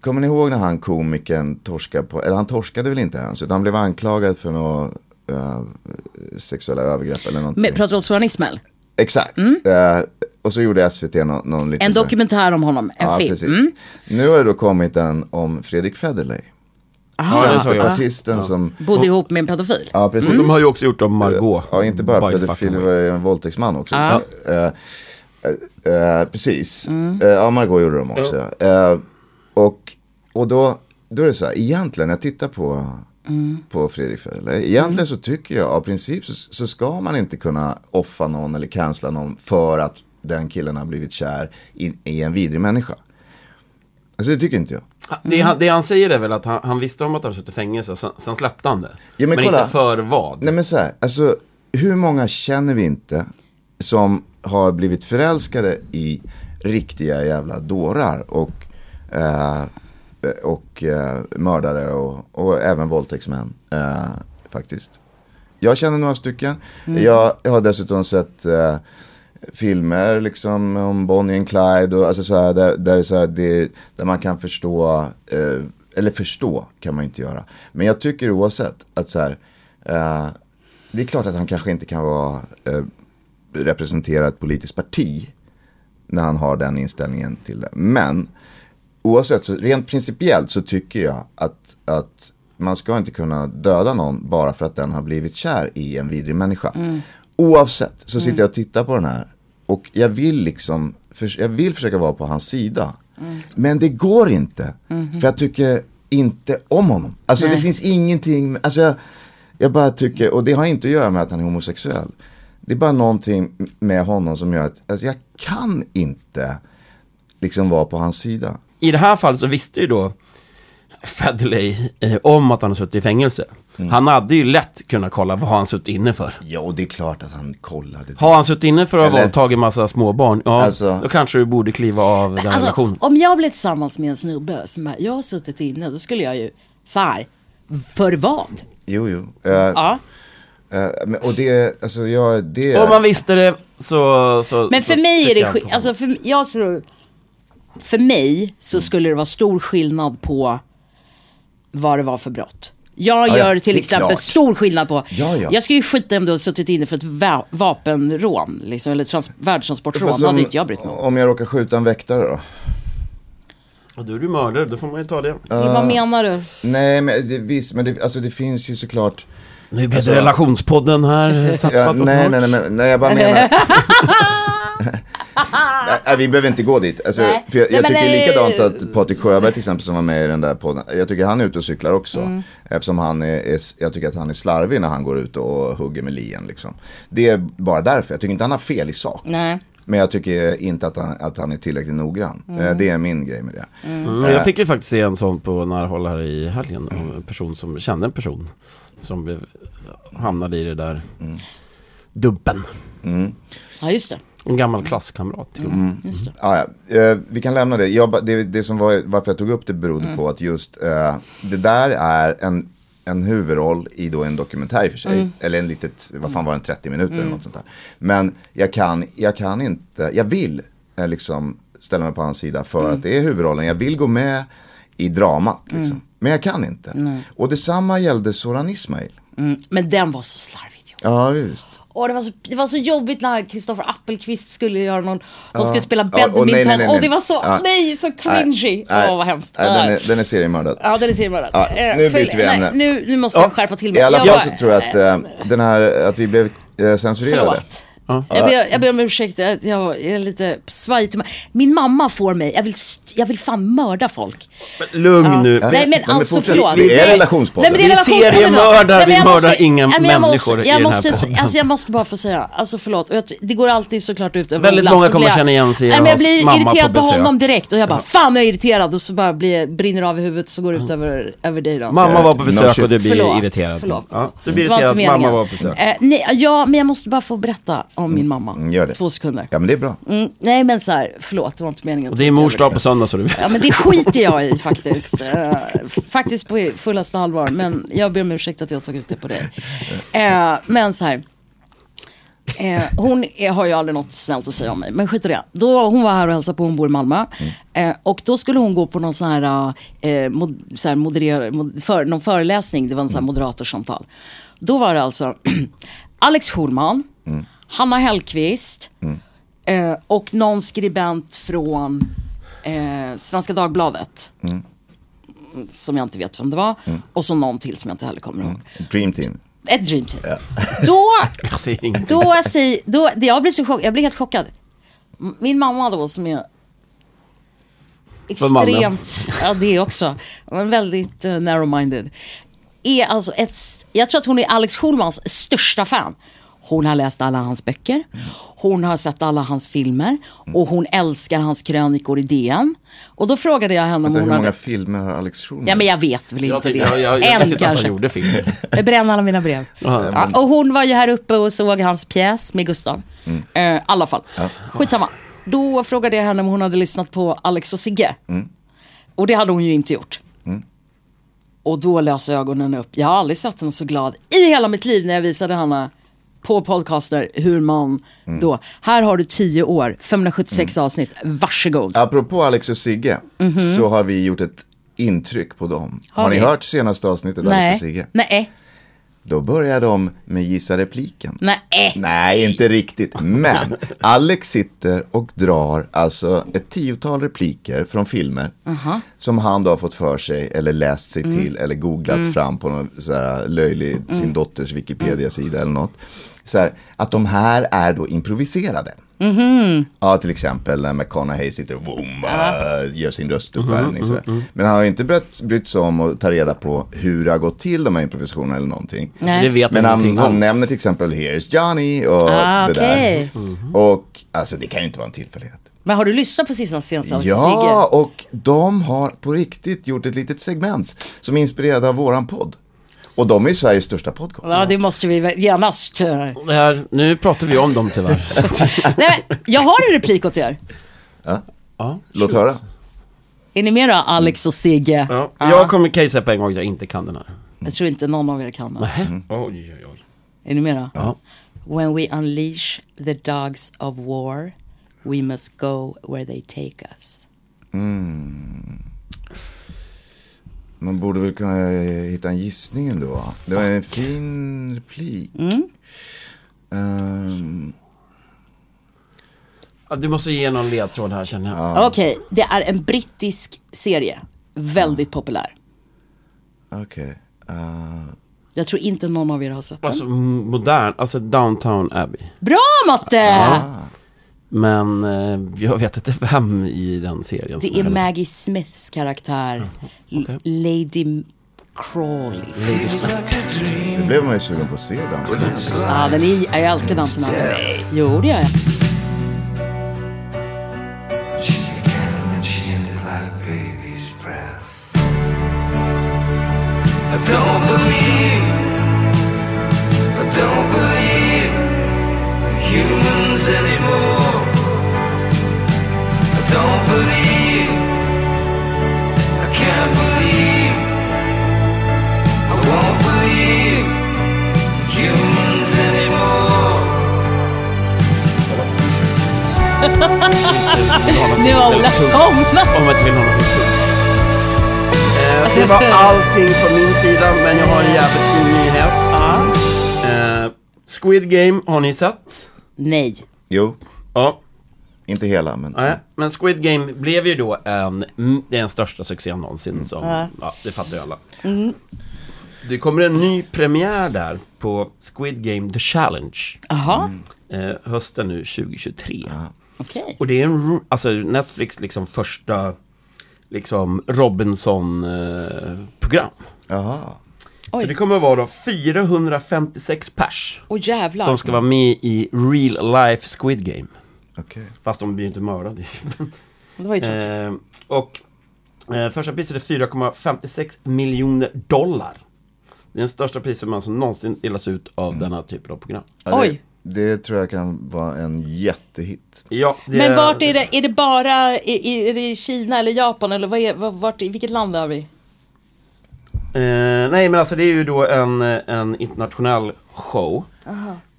kommer ni ihåg när han komikern torskade på, eller han torskade väl inte ens, utan han blev anklagad för något eh, sexuella övergrepp eller någonting. Men, pratar du om Soran Ismail? Exakt, Eh, och så gjorde SVT någon, någon liten En dokumentär om honom, en Ja, film. precis. Mm. Nu har det då kommit en om Fredrik Federley. Ja, det såg jag. Centerpartisten som, Bodde ihop med en pedofil. ja precis. De har ju också gjort om Margot. Ja, inte bara By pedofil, det var ju en våldtäktsman också. Ja. Eh, eh, eh, precis, Eh, ja Margot gjorde de också. Eh, och, och då, då är det så här, egentligen jag tittar på, på Fredrik Federley, egentligen så tycker jag av princip så, så ska man inte kunna offa någon eller cancella någon för att den killen har blivit kär i, i en vidrig människa. Alltså det tycker inte jag. Det, han, det han säger är väl att han, han visste om att han suttit i fängelse, och sen, sen släppte han det. Ja, men men kolla. inte för vad. Nej men så här, alltså hur många känner vi inte som har blivit förälskade i riktiga jävla dårar och, eh, och eh, mördare och, och även våldtäktsmän eh, faktiskt. Jag känner några stycken. Jag, jag har dessutom sett eh, filmer liksom om Bonnie and Clyde och alltså så här, där, där, så här, det, där man kan förstå, eh, eller förstå kan man inte göra. Men jag tycker oavsett att så här, Eh, det är klart att han kanske inte kan vara, eh, representera ett politiskt parti när han har den inställningen till det. Men oavsett, så rent principiellt så tycker jag att, att man ska inte kunna döda någon bara för att den har blivit kär i en vidrig människa. Mm. Oavsett så sitter jag och tittar på den här och jag vill liksom, för, jag vill försöka vara på hans sida. Men det går inte. För jag tycker inte om honom. Alltså det finns ingenting, alltså jag, jag bara tycker, och det har inte att göra med att han är homosexuell. Det är bara någonting med honom som gör att, alltså jag kan inte liksom vara på hans sida. I det här fallet så visste ju då Federley eh, om att han har suttit i fängelse. Mm. Han hade ju lätt kunnat kolla vad har han suttit inne för. Ja, och det är klart att han kollade. det. Har han suttit inne för att ha våldtagit massa småbarn, ja, Alltså- då kanske du borde kliva av den Alltså, relationen. om jag blev tillsammans med en snubbe som bara, jag har suttit inne, då skulle jag ju så här, för vad? Jo, jo. Eh, Ja. men, och det, alltså jag, det... Om man visste det så... så Men så för mig är det, jag alltså för, jag tror, för mig så skulle det vara stor skillnad på vad det var för brott. Jag ja, gör det till är exempel klart. stor skillnad på, Ja, ja. jag skulle ju skita om du har suttit inne för ett va- vapenrån, liksom, eller trans- värdetransportrån, då hade om- inte jag brytt mig om. Om jag råkar skjuta en väktare då? Och du är ju mördare, då får man ju ta det. Eller vad menar du? Nej, men det, visst, men det, alltså det finns ju såklart... Nu blev Alltså- det relationspodden här, zappat Ja, nej, nej, nej, men, nej, jag bara menar... nej, vi behöver inte gå dit. Alltså, Nej. för jag, jag Nej, tycker nej. likadant att Patrik Sjöberg till exempel som var med i den där podden. Jag tycker han är ute och cyklar också. Mm. Eftersom han är, är, jag tycker att han är slarvig när han går ut och hugger med lien liksom. Det är bara därför. Jag tycker inte han har fel i sak. Nej. Men jag tycker inte att han, att han är tillräckligt noggrann. Eh, Det är min grej med det. Mm, jag fick ju faktiskt se en sån på nära håll här i helgen. Om en person som kände en person. Som blev, hamnade i det där dubben. Ja, just det. En gammal klasskamrat till. Just det. Ah, ja. eh, vi kan lämna det. Jag, det. Det som var, varför jag tog upp det berodde på att just eh, det där är en, en huvudroll i då en dokumentär i och för sig. Eller en litet, vad fan var den, 30 minuter eller något sånt där. Men jag kan, jag kan inte, jag vill eh, liksom ställa mig på hans sida för att det är huvudrollen. Jag vill gå med i dramat liksom. Men jag kan inte. Och detsamma gällde Soran Ismail. Mm. Men den var så slarvigt gjord. Ja, visst. Och det, var så, det var så jobbigt när Kristoffer Appelqvist skulle göra någon, de skulle spela Ja, och badminton. nej, nej, nej, Och det var så, Ja. nej, så cringy. Åh, vad hemskt. Nej, den, är, den är seriemördad. Ja, den är seriemördad. Ja, Eh, nu följ- byter vi ämne. Nu, nu måste jag skärpa till mig. I alla fall så tror jag att eh, den här, att vi blev eh, censurerade. Förlåt. Jag, ber, jag ber om ursäkt, jag, jag är lite svajig. till mig. Min mamma får mig, jag vill, jag vill fan mörda folk. Men Lugn nu. Nej men men alltså fortsätt. förlåt. Det är relationspodden. Nej, men det är Vi seriemördar, vi mördar inga nej, men jag människor i jag den här måste, podden. Alltså jag måste bara få säga, alltså förlåt. Jag, det går alltid såklart ut över Väldigt Ola, många kommer jag- känna igen sig i Nej, men Jag hans blir mamma irriterad på honom direkt och jag bara, fan jag är irriterad och så bara blir, brinner av i huvudet så går det ut över, över dig då. Mamma var på besök och du blir irriterad. förlåt. Ja, du blir irriterad mamma var på besök. Eh, nej, ja, men jag måste bara få berätta om min mamma. Mm, gör det. Två sekunder. Ja men det är bra. Mm, nej men så här, förlåt det var inte meningen. Och det är att ta mors över dag på söndag så du vet. Ja men det skiter jag i faktiskt. Eh, faktiskt på fullaste allvar. Men jag ber om ursäkt att jag tog ut det på dig. Eh, men så här. Eh, hon är, har ju aldrig något snällt att säga om mig, men skit i det. Då, hon var här och hälsade på, hon bor i Malmö. Eh, och då skulle hon gå på någon sån här, eh, mod, så här moderer, mod, för, någon föreläsning, det var en sån här moderatorsamtal. Då var det alltså Alex Schulman, Hanna Hellquist eh, och någon skribent från eh, Svenska Dagbladet. Som jag inte vet vem det var. Och så någon till som jag inte heller kommer ihåg. Dream team. Ett dream team. Då, Jag säger inget. då, säger, då, jag blir så chock, jag blir helt chockad. Min mamma då som är extremt, ja det också, men väldigt uh, narrow-minded. Är alltså ett, jag tror att hon är Alex Schulmans största fan. Hon har läst alla hans böcker, hon har sett alla hans filmer och hon älskar hans krönikor i DN. Och då frågade jag henne om hon hur många hade... filmer har Alex Schulman? Ja men jag vet väl Jag inte det. jag, jag, jag en kanske. gjorde film. Jag bränner alla mina brev. Ja, och hon var ju här uppe och såg hans pjäs med Gustav. Eh, I alla fall. Skitsamma. Då frågade jag henne om hon hade lyssnat på Alex och Sigge. Och det hade hon ju inte gjort. Och då lös ögonen upp. Jag har aldrig sett henne så glad i hela mitt liv när jag visade henne på podcaster hur man då, här har du 10 år, 576 avsnitt, varsågod. Apropå Alex och Sigge så har vi gjort ett intryck på dem. Har, Har ni hört senaste avsnittet av Alex och Sigge? nej. Då börjar de med gissa repliken. Nej. Nej, inte riktigt. Men Alex sitter och drar alltså ett tiotal repliker från filmer som han då har fått för sig eller läst sig till eller googlat fram på någon så löjlig, sin dotters Wikipedia-sida eller något. Så här, att de här är då improviserade. Ja, till exempel när McConaughey sitter och boom, äh, gör sin röstuppvärmning. sådär. Men han har ju inte brytt, brytt sig om att ta reda på hur det har gått till de här improvisationerna eller någonting. Nej. Det vet Men han han, nämner till exempel Here's Johnny och Ah, det okej. där. Och alltså det kan ju inte vara en tillfällighet. Men har du lyssnat på sista senaste Ja, och de har på riktigt gjort ett litet segment som är inspirerad av våran podd. Och de är Sveriges största podcast. Ja, det måste vi genast. eh. Det här, nu pratar vi om dem tyvärr. Nej, men jag har en replik åt er. ja, Låt höra. Är ni med då, Alex och Sigge? Ja, jag kommer casea på en gång att jag inte kan den här. Jag tror inte någon av er kan det. Oj, oj, oj. Är ni med då? Ja. When we unleash the dogs of war, we must go where they take us. Man borde väl kunna hitta en gissning ändå. Det var en fin replik. Ehm, Ja, du måste ge någon ledtråd här känner jag. Okej, det är en brittisk serie. Väldigt populär. Okej. Eh, Jag tror inte någon av er har sett den. Alltså modern, alltså Downtown Abbey. Bra Matte! Men eh, jag vet inte vem i den serien Det som är kallas- Maggie Smiths karaktär. L- Lady Crawley. det blev man ju sugen på att se den. Ja, den är, jag älskar den. Jo, det gör jag. I don't believe, I don't believe in humans anymore. Don't believe, I can't believe, I won't believe humans anymore. Nu har Ola somnat. Om jag inte vill ha något tungt. Eh, Det var allting på min sida, men jag har en jävligt fin nyhet. Eh, Squid Game har ni sett? Nej. Jo, Ja. Inte hela men. Nej, men Squid Game blev ju då en, mm, det är den största succén någonsin som, ja, det fattar ju alla. Det kommer en ny premiär där på Squid Game The Challenge, Jaha, eh, hösten nu 2023. okej. Och det är en, alltså Netflix liksom första, liksom Robinson-program. Jaha. Så Oj. det kommer att vara då 456 pers jävlar. som ska vara med i real life Squid Game. Okej. Fast de blir ju inte mördade. Det var ju tråkigt. Eh, och eh, första priset är 4,56 miljoner dollar. Det är den största priset man som någonsin delas ut av denna typen av program. Ja, Oj. det tror jag kan vara en jättehit. Ja, det Men vart är det? Är det bara är, är det i Kina eller Japan eller vad är, vart, i vilket land är vi? Eh, nej men alltså det är ju då en, en internationell show.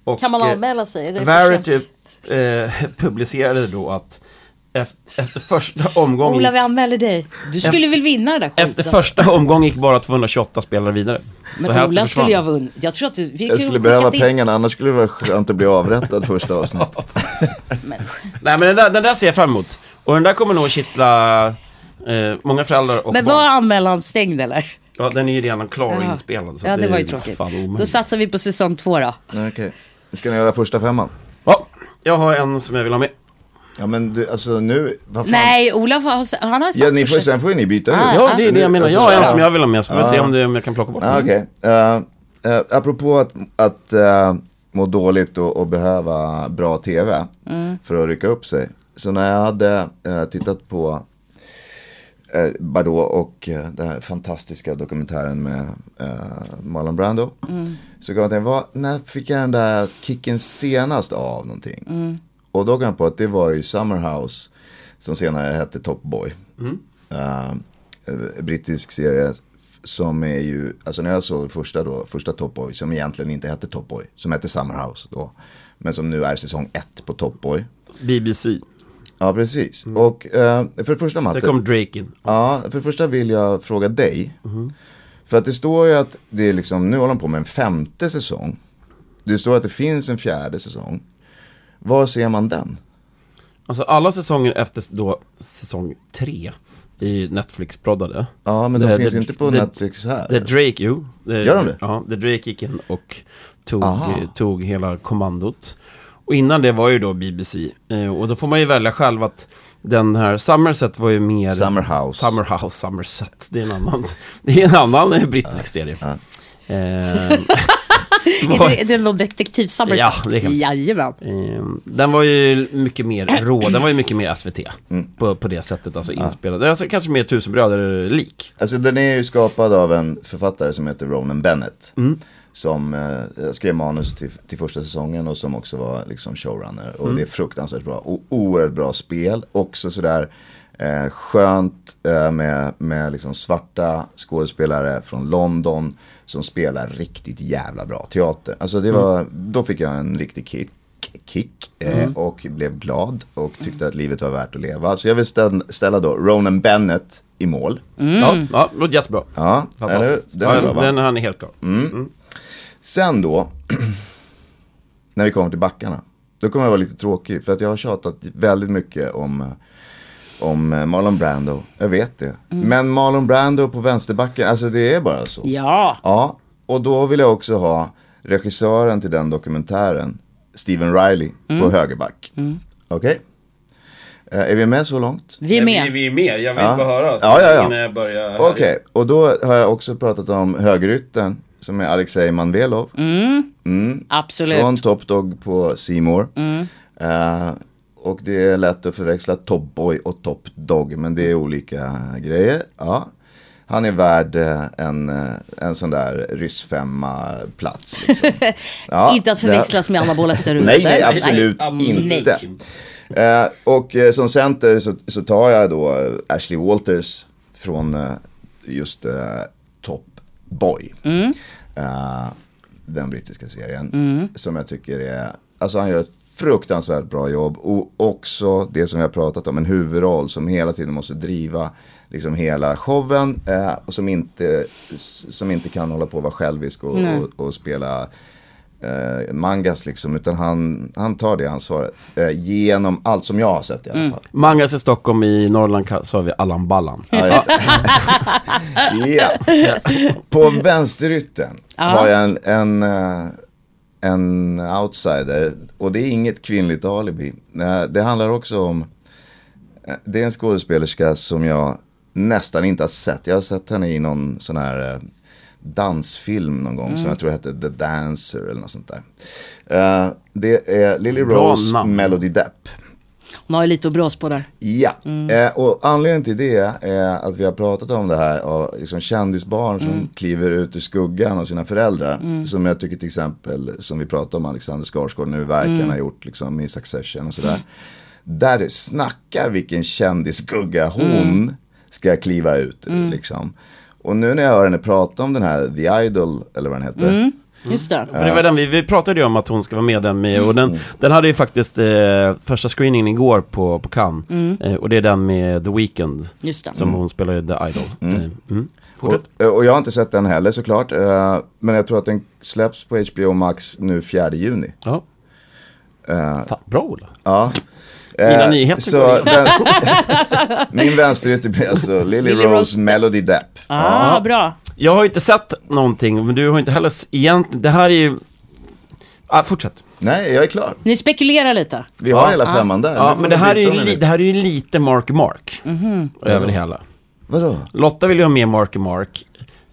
Och, Kan man eh, anmäla sig? Är det sent? Eh, publicerade då att efter, efter första omgången Ola, vi anmäler dig. Du skulle väl vinna det där skiten? Efter första omgången gick bara 228 spelare vidare. Så Men hälften Ola skulle jag vunnit. Jag tror att du... Vi Jag skulle behöva pengarna annars skulle det vara skönt att bli avrättad första avsnittet. Nej men den där, den där ser jag fram emot. Och den där kommer nog kittla eh, många föräldrar och Men barn. var anmälan stängd eller? Ja, den är ju redan klar och inspelad. Så Ja, att det var är ju tråkigt. Då satsar vi på säsong två då. Okej. Ska ni göra första femman? Ja, jag har en som jag vill ha med. Ja men du, alltså nu, vad fan. Nej, Ola har, han har sagt Ja, ni får, försök. sen får ju ni byta Ah, ut. Ja, det är det jag menar. Alltså, Jag har en som jag vill ha med, så får vi se Ja. om, det, om jag kan plocka bort Ja, den. Okej. Okay. Uh, apropå att, att eh, må dåligt och, och behöva bra tv för att rycka upp sig. Så när jag hade eh, tittat på uh, Bardot och uh, den här fantastiska dokumentären med uh, Marlon Brando. Så kan man tänka, vad, när fick jag den där kicken senast av någonting? Och då kom jag på att det var ju Summer House som senare hette Top Boy. Eh, eh, brittisk serie som är ju, alltså när jag såg första då, första Top Boy som egentligen inte hette Top Boy, som hette Summer House då. Men som nu är säsong ett på Top Boy. BBC. Ja, precis. Och eh, för det första Sen Matte, kom Drake in. ja, för det första vill jag fråga dig. För att det står ju att det är liksom, nu håller de på med en femte säsong. Det står att det finns en fjärde säsong. Var ser man den? Alltså alla säsonger efter då säsong tre i Netflix-proddade. Ja, men Det- de finns det- inte på det- Netflix här. Där Drake, jo. Där, Gör de det? Ja, där Drake gick in och tog, Aha. tog hela kommandot. Och innan det var ju då BBC. Eh, och då får man ju välja själv att den här Somerset var ju mer... Summer House. Summer House, Somerset. Det är en annan, det är en annan eh, brittisk serie. Eh, Är det, är det någon detektiv Somerset? Ja, det kan. Jajamän. Eh, den var ju mycket mer rå, den var ju mycket mer SVT Mm. på, på det sättet, alltså inspelad. Det är alltså kanske mer Tusenbröder-lik. Alltså den är ju skapad av en författare som heter Ronan Bennett. Som eh, skrev manus till, till första säsongen och som också var liksom showrunner. Och det är fruktansvärt bra. Och oerhört bra spel. Också sådär eh, skönt eh, med, med liksom svarta skådespelare från London. Som spelar riktigt jävla bra teater. Alltså det var, då fick jag en riktig kick. Kick eh, och blev glad och tyckte att livet var värt att leva. Så jag vill ställa, ställa då Ronan Bennett i mål. Ja, ja, det låter jättebra. Ja, Fantastiskt. Den är ja? Mm. den han är helt klar. Sen då, när vi kommer till backarna. Då kommer jag vara lite tråkig för att jag har tjatat väldigt mycket om, om eh, Marlon Brando. Jag vet det. Men Marlon Brando på vänsterbacken, alltså det är bara så. Ja. Ja, och då vill jag också ha regissören till den dokumentären, Steven Riley, på högerback. Okej? Eh, är vi med så långt? Vi är med. Vi, vi är med, jag vill Ja. bara höra. så Ja, ja, ja. Innan jag börjar. Okej, och då har jag också pratat om högerytten som är Alexej Manvelov. Absolut. Från Top Dog på Seymour. Eh, och det är lätt att förväxla Top Boy och Top Dog, men det är olika grejer. Ja. Han är värd eh, en, eh, en sån där ryssfemma plats. Liksom. Ja, Inte att förväxlas med anabola steroider. Nej, nej, absolut Nej. inte. Eh, och eh, som center så, så tar jag då Ashley Walters från just Top Boy. Eh, den brittiska serien. Som jag tycker är, alltså han gör ett fruktansvärt bra jobb. Och också det som har pratat om, en huvudroll som hela tiden måste driva liksom hela showen. Eh, och som inte, som inte kan hålla på att vara självisk och, och, och spela eh, mangas liksom. Utan han, han tar det ansvaret. Eh, genom allt som jag har sett i alla fall. Mangas i Stockholm, i Norrland så har vi Allan Ballan. Ja, ja. På vänsterytten har jag en, en, eh, en outsider. Och det är inget kvinnligt alibi. Eh, Det handlar också om, eh, det är en skådespelerska som jag nästan inte har sett. Jag har sett henne i någon sån här dansfilm någon gång som jag tror hette The Dancer eller något sånt där. Eh, Det är Lily Bra Rose namn. Melody Depp. Hon har ju lite att brås på där. Ja, eh, och anledningen till det är att vi har pratat om det här av liksom kändisbarn som kliver ut ur skuggan av sina föräldrar. Som jag tycker till exempel, som vi pratade om Alexander Skarsgård nu verkligen har gjort liksom i Succession och sådär. Där det snackar vilken kändisskugga hon ska kliva ut ur liksom. Och nu när jag hör henne prata om den här The Idol, eller vad den heter. Just det. För det var den vi, vi pratade ju om att hon ska vara med den med och den, den hade ju faktiskt eh, första screeningen igår på, på Cannes. Eh, och det är den med The Weeknd. Just det. Som hon spelar i The Idol. Eh, mm. Fortsätt. Och, och jag har inte sett den heller såklart. eh, Men jag tror att den släpps på HBO Max nu 4 juni. Ja. Fan, bra Ola. Ja. Mina Eh, nyheter så den, Min vänsterytter blir alltså Lily Rose Melody Depp. Ah, bra. Jag har ju inte sett någonting, men du har inte heller egentligen, det här är ju... Ah, fortsätt. Nej, jag är klar. Ni spekulerar lite. Vi har hela femman där. Ja, men det här, är ju li, det här är ju lite Mark Mark. Över det hela. Vadå? Lotta vill ju ha med Marky Mark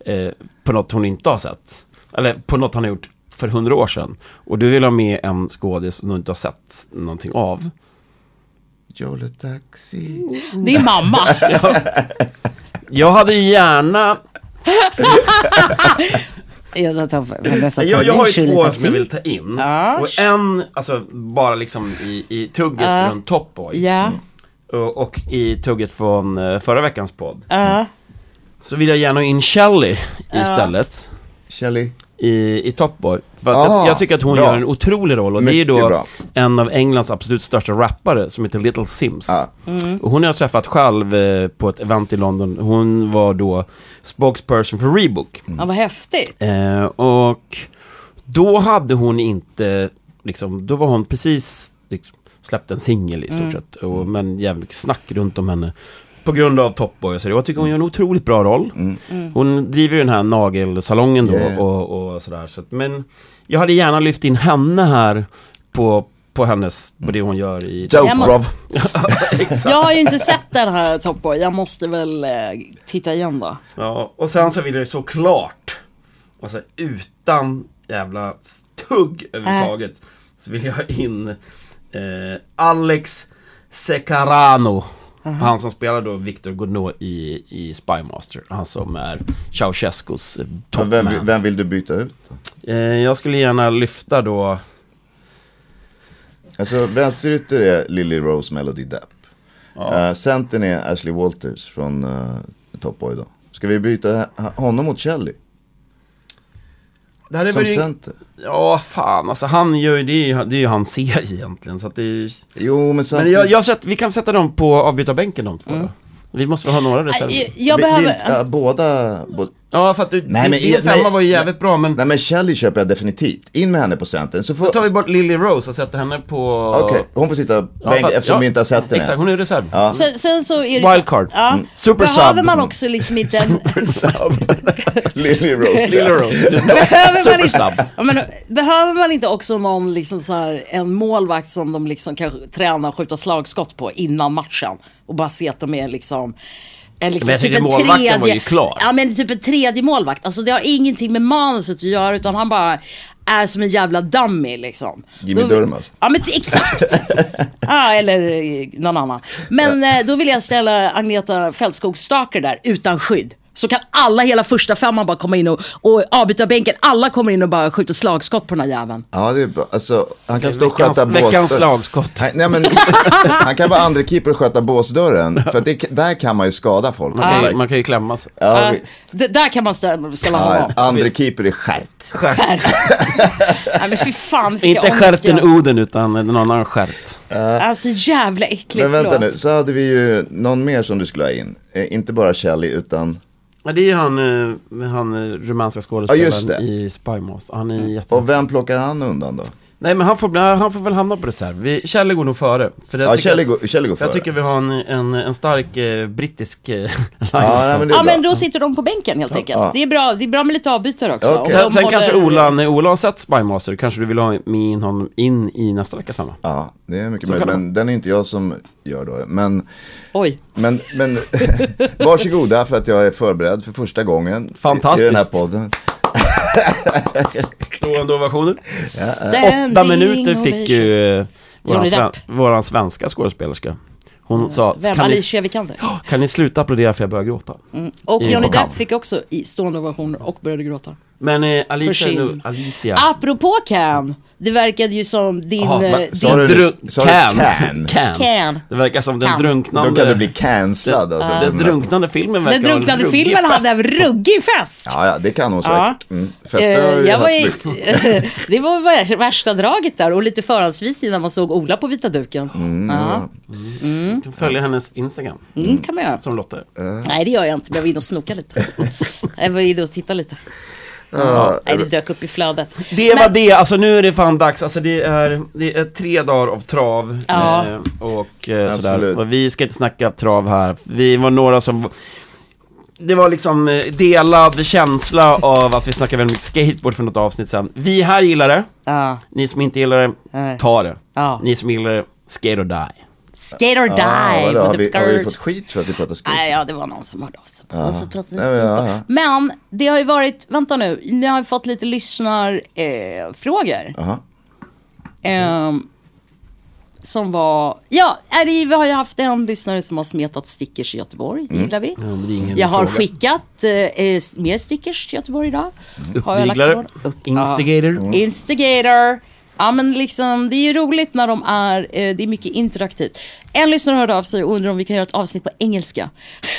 eh, på något hon inte har sett. Eller på något han har gjort för hundra år sedan. Och du vill ha med en skådis som du inte har sett någonting av. Jolie Taxi. Det är mamma. Jag hade gärna... jag, tar Jag, jag har ju två som jag vill ta in. Ja. Och en, alltså bara liksom i, i tugget Ja. från Top Boy. Ja. Och, och i tugget från eh, förra veckans podd. Ja. Så vill jag gärna in Shelley istället. Shelly. I, i Top Boy. För att Ah, jag, jag tycker att hon bra. gör en otrolig roll och det är ju Mycket då bra. en av Englands absolut största rappare som heter Little Sims. Ja. Och hon har jag träffat själv eh, på ett event i London. Hon var då spokesperson för Reebok. Ja, vad häftigt. Eh, och då hade hon inte, liksom, då var hon precis liksom, släppt en singel i stort sett. Och, men jävligt mycket snack runt om henne. På grund av Top Boy och så. Jag tycker hon gör en otroligt bra roll. Hon driver ju den här nagelsalongen då Yeah. och, och sådär. Så att, men jag hade gärna lyft in henne här på, på hennes, på det hon gör i... Dope Jag har ju inte sett den här Top Boy. Jag måste väl eh, titta igen då. Ja, och sen så vill jag såklart, alltså utan jävla tugg överhuvudtaget, så vill jag in eh, Alex Secarano. Han som spelar då Victor Godot i, i Spymaster. Han som är Ceausescus Ja, Vem, topman. vem vill du byta ut då? Eh, jag skulle gärna lyfta då, Alltså vänsterytter är Lily Rose Melody Depp. Eh, centern är Ashley Walters från uh, Top Boy då. Ska vi byta honom mot Kelly? Det här är Som väl, center? ja fan alltså han gör ju, det är ju, det är ju hans serie egentligen. Så att det är, Jo men men samtidigt. jag, jag har sett, vi kan sätta dem på avbytarbänken de två då. Vi måste väl ha några reserver. Nej, Jag Vi- behöver... vilka- båda, bo- Ja, för att du, Nej, nej, men din femma nej, var ju jävligt bra, men Nej men Kelly köper jag definitivt. In med henne på centern. Så får... då tar vi bort Lily Rose och sätter henne på... Okej, hon får sitta Ja, bänk eftersom ja, vi inte har sett henne. Exakt, hon är reserv. Ja. Sen, sen så är det Wildcard. Ja. Mm. Super Behöver sub. man också liksom inte en... Lily Rose. Lily Rose. behöver, man Super inte, sub. ja, men, behöver man inte också någon liksom så här, en målvakt som de liksom kan träna och skjuta slagskott på innan matchen? Och bara se att de är liksom... En liksom Men jag tycker målvakten var ju klar. Ja men typ en tredje målvakt. Alltså det har ingenting med manuset att göra utan han bara är som en jävla dummy liksom. Jimmy Då- Durmaz. Ja men exakt. ja eller eh, någon annan. Men eh, då vill jag ställa Agneta Fältskog Staker där utan skydd. Så kan alla, hela första femman bara komma in och, och avbytarbänken, alla kommer in och bara skjuter slagskott på den här jäveln. Ja det är bra. Alltså han kan stå och Veckans- sköta veckans bås- slagskott. Nej, nej men han kan vara andra keeper och sköta båsdörren. För att det, där kan man ju skada folk. Man kan, ju, man kan ju klämma sig. Ja Eh, visst. d- där kan man ställa, ställa Ja, honom. andra keeper är skärt. Nej men fy fan Inte skärten. Oden utan någon annan skärt. Alltså jävla äcklig, Men vänta förlåt. nu, så hade vi ju någon mer som du skulle ha in. Eh, inte bara Kelly utan, Ja, det är ju han, eh, han eh, rumänska Ja, skådespelaren det. i Spymaster. Han är jätte... och vem plockar han undan då? Nej men han får, han får väl hamna på reserv. Vi, Kjelle går nog före. För jag Ja, att- går, Kelly går före. Jag tycker vi har en, en, en stark eh, brittisk eh, line. Ja, nej, men Ja men då sitter de på bänken helt enkelt. Ja. Det, är bra, det är bra med lite avbytare också. Och Sen, sen håller- kanske Ola, när Ola har sett Spymaster, kanske du vill ha med in honom in i nästa veckas femma. Ja, det är mycket möjligt. Men den är inte jag som gör då. Men, Oj. men, men varsågoda för att jag är förberedd för första gången i- i Fantastiskt. den här podden. Stående ovationer. Standing Åtta minuter fick ju eh, våran, Johnny sven, våran svenska skådespelerska. Hon sa, Vem? kan ni, Alicia Vikander. kan ni sluta applådera för jag börjar gråta? Och I- Johnny. Depp fick också i stående ovationer och började gråta. Men eh, Alicia, nu, Alicia. Apropå Can, det verkade ju som din... Jaha, eh, din sa du- Dru- sa du can. can? can. Can. Det verkar som den Can. drunknande... Då kan du bli cancellad alltså. Den, på den drunknande filmen verkar den ha en drunknande filmen hade en ruggig fest. Ja, ja, det kan hon Ja. säkert. Mm. Fester har vi jag var i, det var vär- värsta draget där och lite förhandsvisning när man såg Ola på vita duken. ja. Du följer hennes Instagram, mm, kan man göra. som Lotta är. Nej det gör jag inte, men jag var inne och snoka lite. jag var inne och titta lite. Ja. Nej, det dök upp i flödet. Det var Men- det, alltså nu är det fan dags. Alltså det är, det är tre dagar av trav. Ja. Eh, och eh, sådär. Absolut. Och vi ska inte snacka trav här. Vi var några som... Det var liksom eh, delad känsla av att vi snackade väldigt mycket skateboard för något avsnitt sen. Vi här gillar det. Ja. Ni som inte gillar det, ta det. Ja. Ni som gillar det, skate or die. Skate or die, Ja, har, vi, har vi fått skit för att vi pratar skate? Nej, ja, det var någon som hörde av sig. varför pratar ni skate? ja, ja. Men det har ju varit, vänta nu, ni har ju fått lite lyssnarfrågor. Eh, frågor. Jaha. Ehm, som var, ja, är det, vi har ju haft en lyssnare som har smetat stickers i Göteborg, det gillar vi. Ja, Jag har fråga. skickat eh, eh, mer stickers till Göteborg idag. Lagt Uppviglare, Upp- instigator. Ja. Instigator. Ja, men liksom, det är ju roligt när de är, eh, det är mycket interaktivt. En lyssnare hörde av sig och undrar om vi kan göra ett avsnitt på engelska.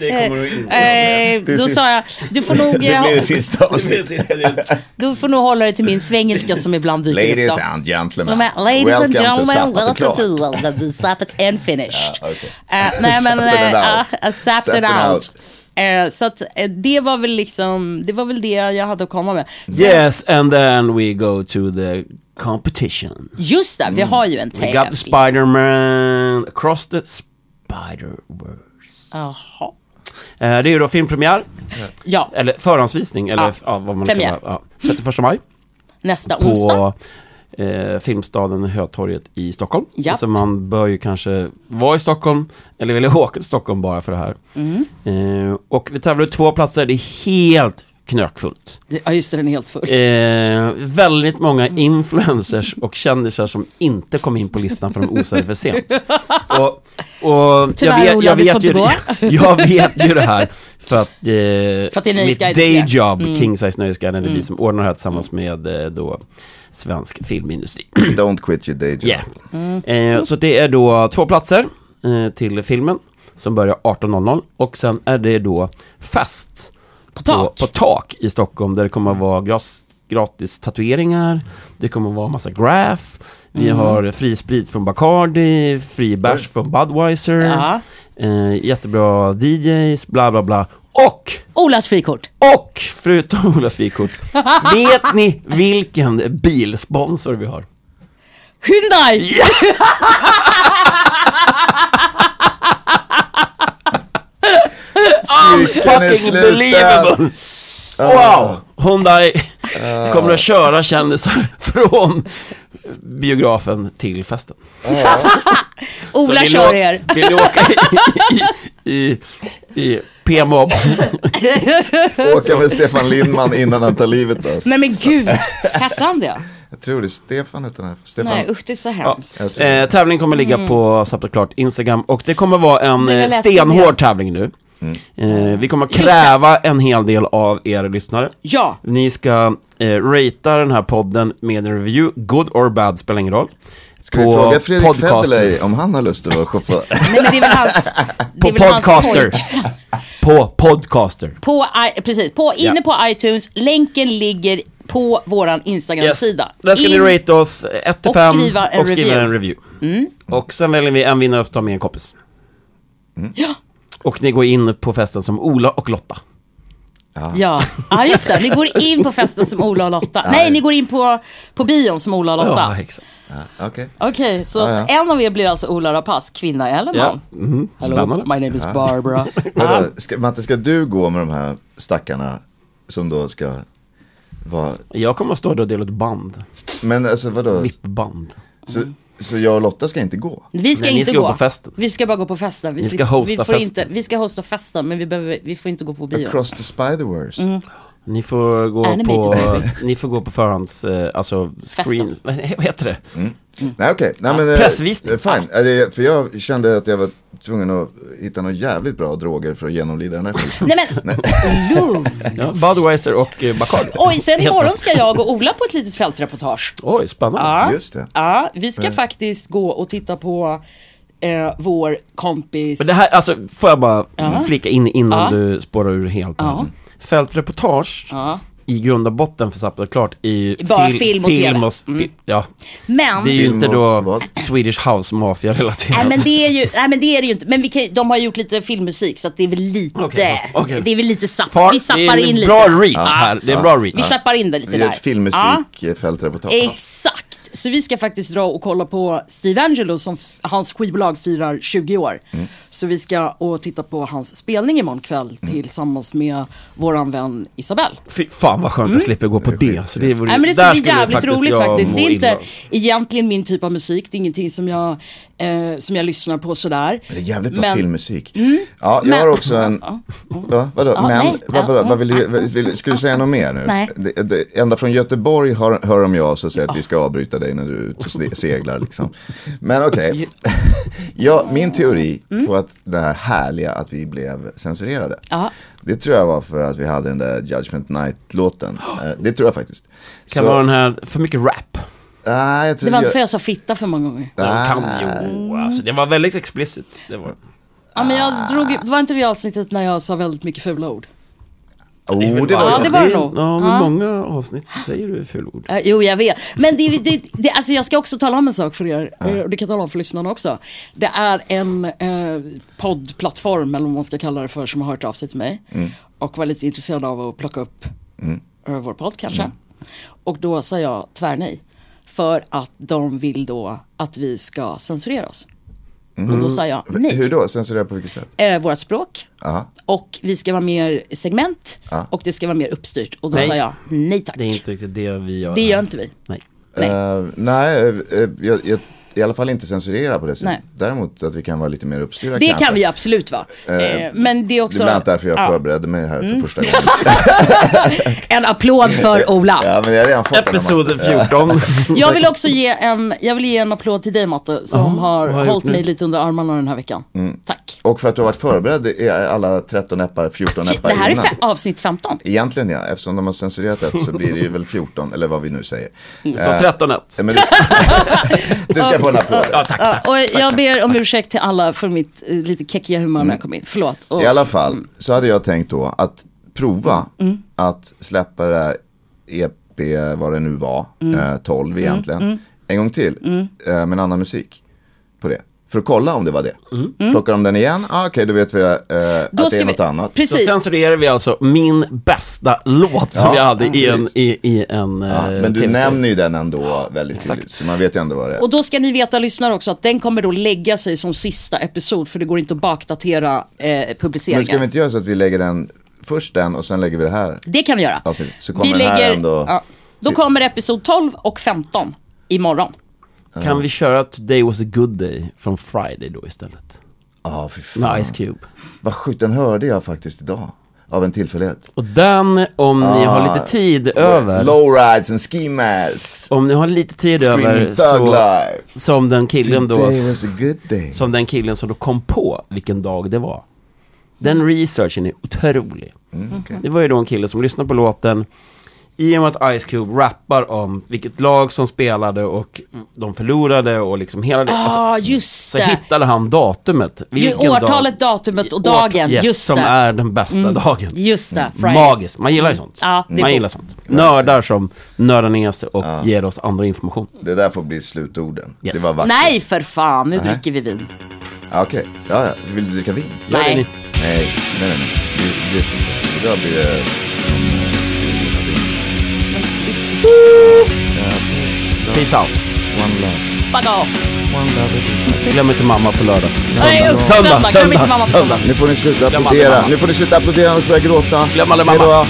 Det kommer du inte Eh, Det är då sist- sa jag, du får nog, Det blir det eh, sista avsnittet. du får nog hålla dig till min svengelska som ibland dyker upp. Ladies då. and gentlemen. Men, Ladies welcome and gentlemen, welcome to uh, Zappet and Finished. Ja, okej. Eh, nej men, uh, uh, Zapped Zapped out. out. Eh, så att eh, det var väl liksom, det var väl det jag hade att komma med. Sen, Yes, and then we go to the competition. Just det, vi har ju en We got the tävling. Spider-Man across the Spider-Verse. Jaha. Eh, det är ju då filmpremiär, Ja, eller förhandsvisning, eller Ja. ja. vad man Premiär. kallar ja, 31 maj. nästa onsdag. På eh, Filmstaden Hötorget i Stockholm. Ja. Så man bör ju kanske vara i Stockholm, eller vilja åka till Stockholm bara för det här. Mm. Eh, och vi tävlar ut två platser, det är helt knökfullt. Ja just det, den är helt full. Eh, väldigt många influencers och kändisar som inte kom in på listan för de osade för sent. Och, och Tyvärr, Ola, du får ju, inte gå. jag vet ju det här för att, eh, För att det är mitt Nöjesguidens day grej. job, Mm. King Size Nöjesguiden, det är vi som ordnar det här tillsammans med eh, då svensk filmindustri. Don't quit your day job. Yeah. Eh, så det är då två platser eh, till filmen som börjar 18.00 och sen är det då fest På tak. på, på tak i Stockholm där det kommer att vara gras, gratis tatueringar, det kommer att vara massa graph, vi Mm. har fri sprit från Bacardi, fri bärs från Budweiser, Ja. eh, jättebra DJs, bla bla bla. Och, Olas frikort. och förutom Olas frikort, vet ni vilken bilsponsor vi har? Hyundai! Cirkeln är Fucking sluten. believable! Wow! Hyundai kommer att köra kändisar från biografen till festen. Så Ola kör er. Vill ni åka i, i, i, i P-mob? Åka med Stefan Lindman innan han tar livet av oss. Nej men gud, hette han det? Jag tror det är Stefan heter han. Stefan. Nej usch det är så hemskt. Tror Eh, tävlingen kommer ligga på Sappt klart Instagram och det kommer vara en eh, stenhård det. tävling nu. Mm. Eh, vi kommer kräva en hel del av er lyssnare. Ja, Ni ska eh, ratea den här podden med en review, good or bad spelar ingen roll. Ska vi fråga Fredrik podcaster. Federley om han har lust att vara chaufför? nej men det är väl hans... På podcaster. På podcaster. På, precis, på, inne Ja. på iTunes, länken ligger på våran Instagram-sida. Där ska ni In- rate oss 1 till och 5 skriva en och skriva review. en review. Och sen väljer vi en vinnare att ta med en kompis. Ja, Och ni går in på festen som Ola och Lotta. Ja. ja, just det. Ni går in på festen som Ola och Lotta. Nej, ni går in på, på bion som Ola och Lotta. exakt. Okej. Okej, så Ja, ja. en av er blir alltså Ola Rapace, kvinna eller Ja. man? Mhm. Hello, Spännande. my name is Barbara. Ja. Vadå, ska, Matte, ska du gå med de här stackarna som då ska vara... Jag kommer att stå där och dela ut band. Men alltså vadå? Vippband. Så, så jag och Lotta ska inte gå? Vi ska Nej, inte ska gå. gå på festen. Vi ska bara gå på festen. Vi, ska hosta vi får festen. Inte, vi ska hosta festen, men vi, behöver, vi får inte gå på bio. Across the Spider-Verse. Ni får gå Animated på, ni får gå på förhands, eh, alltså screen, vad heter det? Nej okej, nej men... eh, pressvisning. eh, Fine, Eh, det- för jag kände att jag var tvungen att hitta några jävligt bra droger för att genomlida den här skiten. Nej men, lugn. Ja, Budweiser och eh, Bacardi. Oj, sen imorgon ska jag och Ola på ett litet fältreportage. Oj, spännande. Ja. Just det. Ja, vi ska faktiskt gå och titta på eh, vår kompis... Men det här, alltså, får jag bara Ja. flika in innan Ja. du spårar ur helt här. Ja. Fältreportage Ja. i grund och botten för Sappat klart är ju Bara film och TV. och fi- ja, Men... det är ju inte och då vad? Swedish House Mafia relaterat. Nej men det är ju, nej men det är det ju inte. Men vi kan, de har ju gjort lite filmmusik så att det är väl lite, Okej, okej. det är väl lite zapp, Far- vi det zappar är en in lite. bra reach här, det är en bra reach. Vi zappar in det lite Vi där. gör ett Ja, filmmusikfältreportage. exakt. Så vi ska faktiskt dra och kolla på Steve Angelo som hans skivbolag firar 20 år. Mm. Så vi ska och titta på hans spelning imorgon kväll Mm. tillsammans med våran vän Isabelle. Fy fan vad skönt jag slipper gå på det. Så det, vore, Mm. Nej, men det där ska bli jävligt roligt faktiskt. Det är inte egentligen min typ av musik. Det är ingenting som jag, eh, som jag lyssnar på sådär. Men det är jävligt bra Men- Mm. filmmusik. Ja, jag Men- har också en... Va, vadå? Ja, men, nej, vad, ja, vadå, ja, vad vill, du- vill, ska du säga något mer nu? Nej. Det, det, ända från Göteborg hör, hör de jag så säger att vi ska avbryta luktar dig när du är ute och seglar liksom. Men okej, ja, min teori Mm. på att det här härliga att vi blev censurerade. Ja. Det tror jag var för att vi hade den där Judgment Night-låten. Eh, Det tror jag faktiskt. Kan vara den här, för mycket rap. Tror Det var inte jag- för jag sa fitta för många gånger. Ja, kan, jo, alltså det var väldigt explicit. Det var. Ja, men jag drog, det var inte det avsnittet när jag sa väldigt mycket fula ord? Oh, det var Ja, det var det nog. Ja, men Ja. många avsnitt säger du fel ord. Eh, jo, jag vet. Men det, det, det, alltså jag ska också tala om en sak för er. eh, Och det kan jag tala om för lyssnarna också. Det är en eh, poddplattform, eller vad man ska kalla det för, som har hört av sig till mig. Och var lite intresserad av att plocka upp eh, vår podd kanske. Och då sa jag tvärnej. För att de vill då att vi ska censurera oss. Och då sa jag nej. Hur då? Censurera på vilket sätt? Eh, vårt språk. Ja. Och vi ska vara mer segment. Ja. Och det ska vara mer uppstyrt. Och då Nej. sa jag nej tack. Det är inte riktigt det vi gör. Det gör inte vi. Nej. Nej. Eh, nej, eh, jag, jag, i alla fall inte censurera på det sättet. Nej. Däremot att vi kan vara lite mer uppstyrda Det kanske. kan vi absolut vara. Eh, men det är Det också är bland annat därför jag ja, förberedde mig här för första gången. en applåd för Ola. ja, men jag har redan fått. Episod 14. Jag vill också ge en, jag vill ge en applåd till dig Matte som har vad har jag hållit mig lite under armarna den här veckan. Tack. Och för att du har varit förberedd i alla 13 appar, 14 appar Det här är innan. fe- avsnitt 15. Egentligen ja, eftersom de har censurerat det så blir det ju väl 14, eller vad vi nu säger. Så Eh, 13-1. men du, du ska få en applåd. Ja, tack. Ja, och jag ber om ursäkt till alla för mitt eh, lite keckiga humör när jag kom in. Förlåt. Och, I alla fall så hade jag tänkt då att prova att släppa det här EP, vad det nu var, eh, 12 egentligen, en gång till eh, med en annan musik på det. För att kolla om det var det. Plockar de den igen, ah, okej då vet vi eh, att det är något vi, annat. Så Precis. censurerar vi alltså min bästa låt som Ja, jag hade i en, i, i en Ja, eh, men du nämner ju den ändå väldigt tydligt, så man vet ju ändå vad det är. Och då ska ni veta lyssnare också att den kommer då lägga sig som sista episod för det går inte att bakdatera eh, publiceringar. Men ska vi inte göra så att vi lägger den, först den och sen lägger vi det här? Det kan vi göra. Alltså, så kommer den här ändå- ja, då kommer episod 12 och 15 imorgon. Kan vi köra Today was a good day från Friday då istället? Ja, fy fan. Med Ice Cube. Vad sjukt, den hörde jag faktiskt idag. Av en tillfällighet. Och den, om ni har Ah. lite tid över, Lowrides and ski masks. om ni har lite tid Screaming över, thug så, life. som den killen då, Today was a good day. som den killen som då kom på vilken dag det var. Den researchen är otrolig. Mm, okej. Det var ju då en kille som lyssnade på låten i och med att Ice Cube rappar om vilket lag som spelade och de förlorade och liksom hela det. Ja, alltså, ah, just så det. hittade han datumet. Vilken årtalet, dag, datumet och dagen. yes, just som det. är den bästa dagen. Just det. Friday. Magiskt, man gillar ju sånt. Ja, det är man gillar sånt. Nördar som nördar ner sig och ger oss andra information. Det där får bli slutorden. Yes. Det var vackert. Nej för fan, nu Nej. dricker vi vin. Ja, Okej, ja, ja. Vill du dricka vin? Det Nej. Nej, nej, nej. nej. Det, det blir det... Ja, peace. Peace out. One love. Fuck off. One love. Glöm inte mamma på lördag. Nej, usch, Söndag, söndag. Glöm inte söndag, mamma på söndag. Nu får ni sluta applådera. mamma. Nu får ni sluta applådera annars börjar jag gråta. Glöm aldrig Hej mamma. då.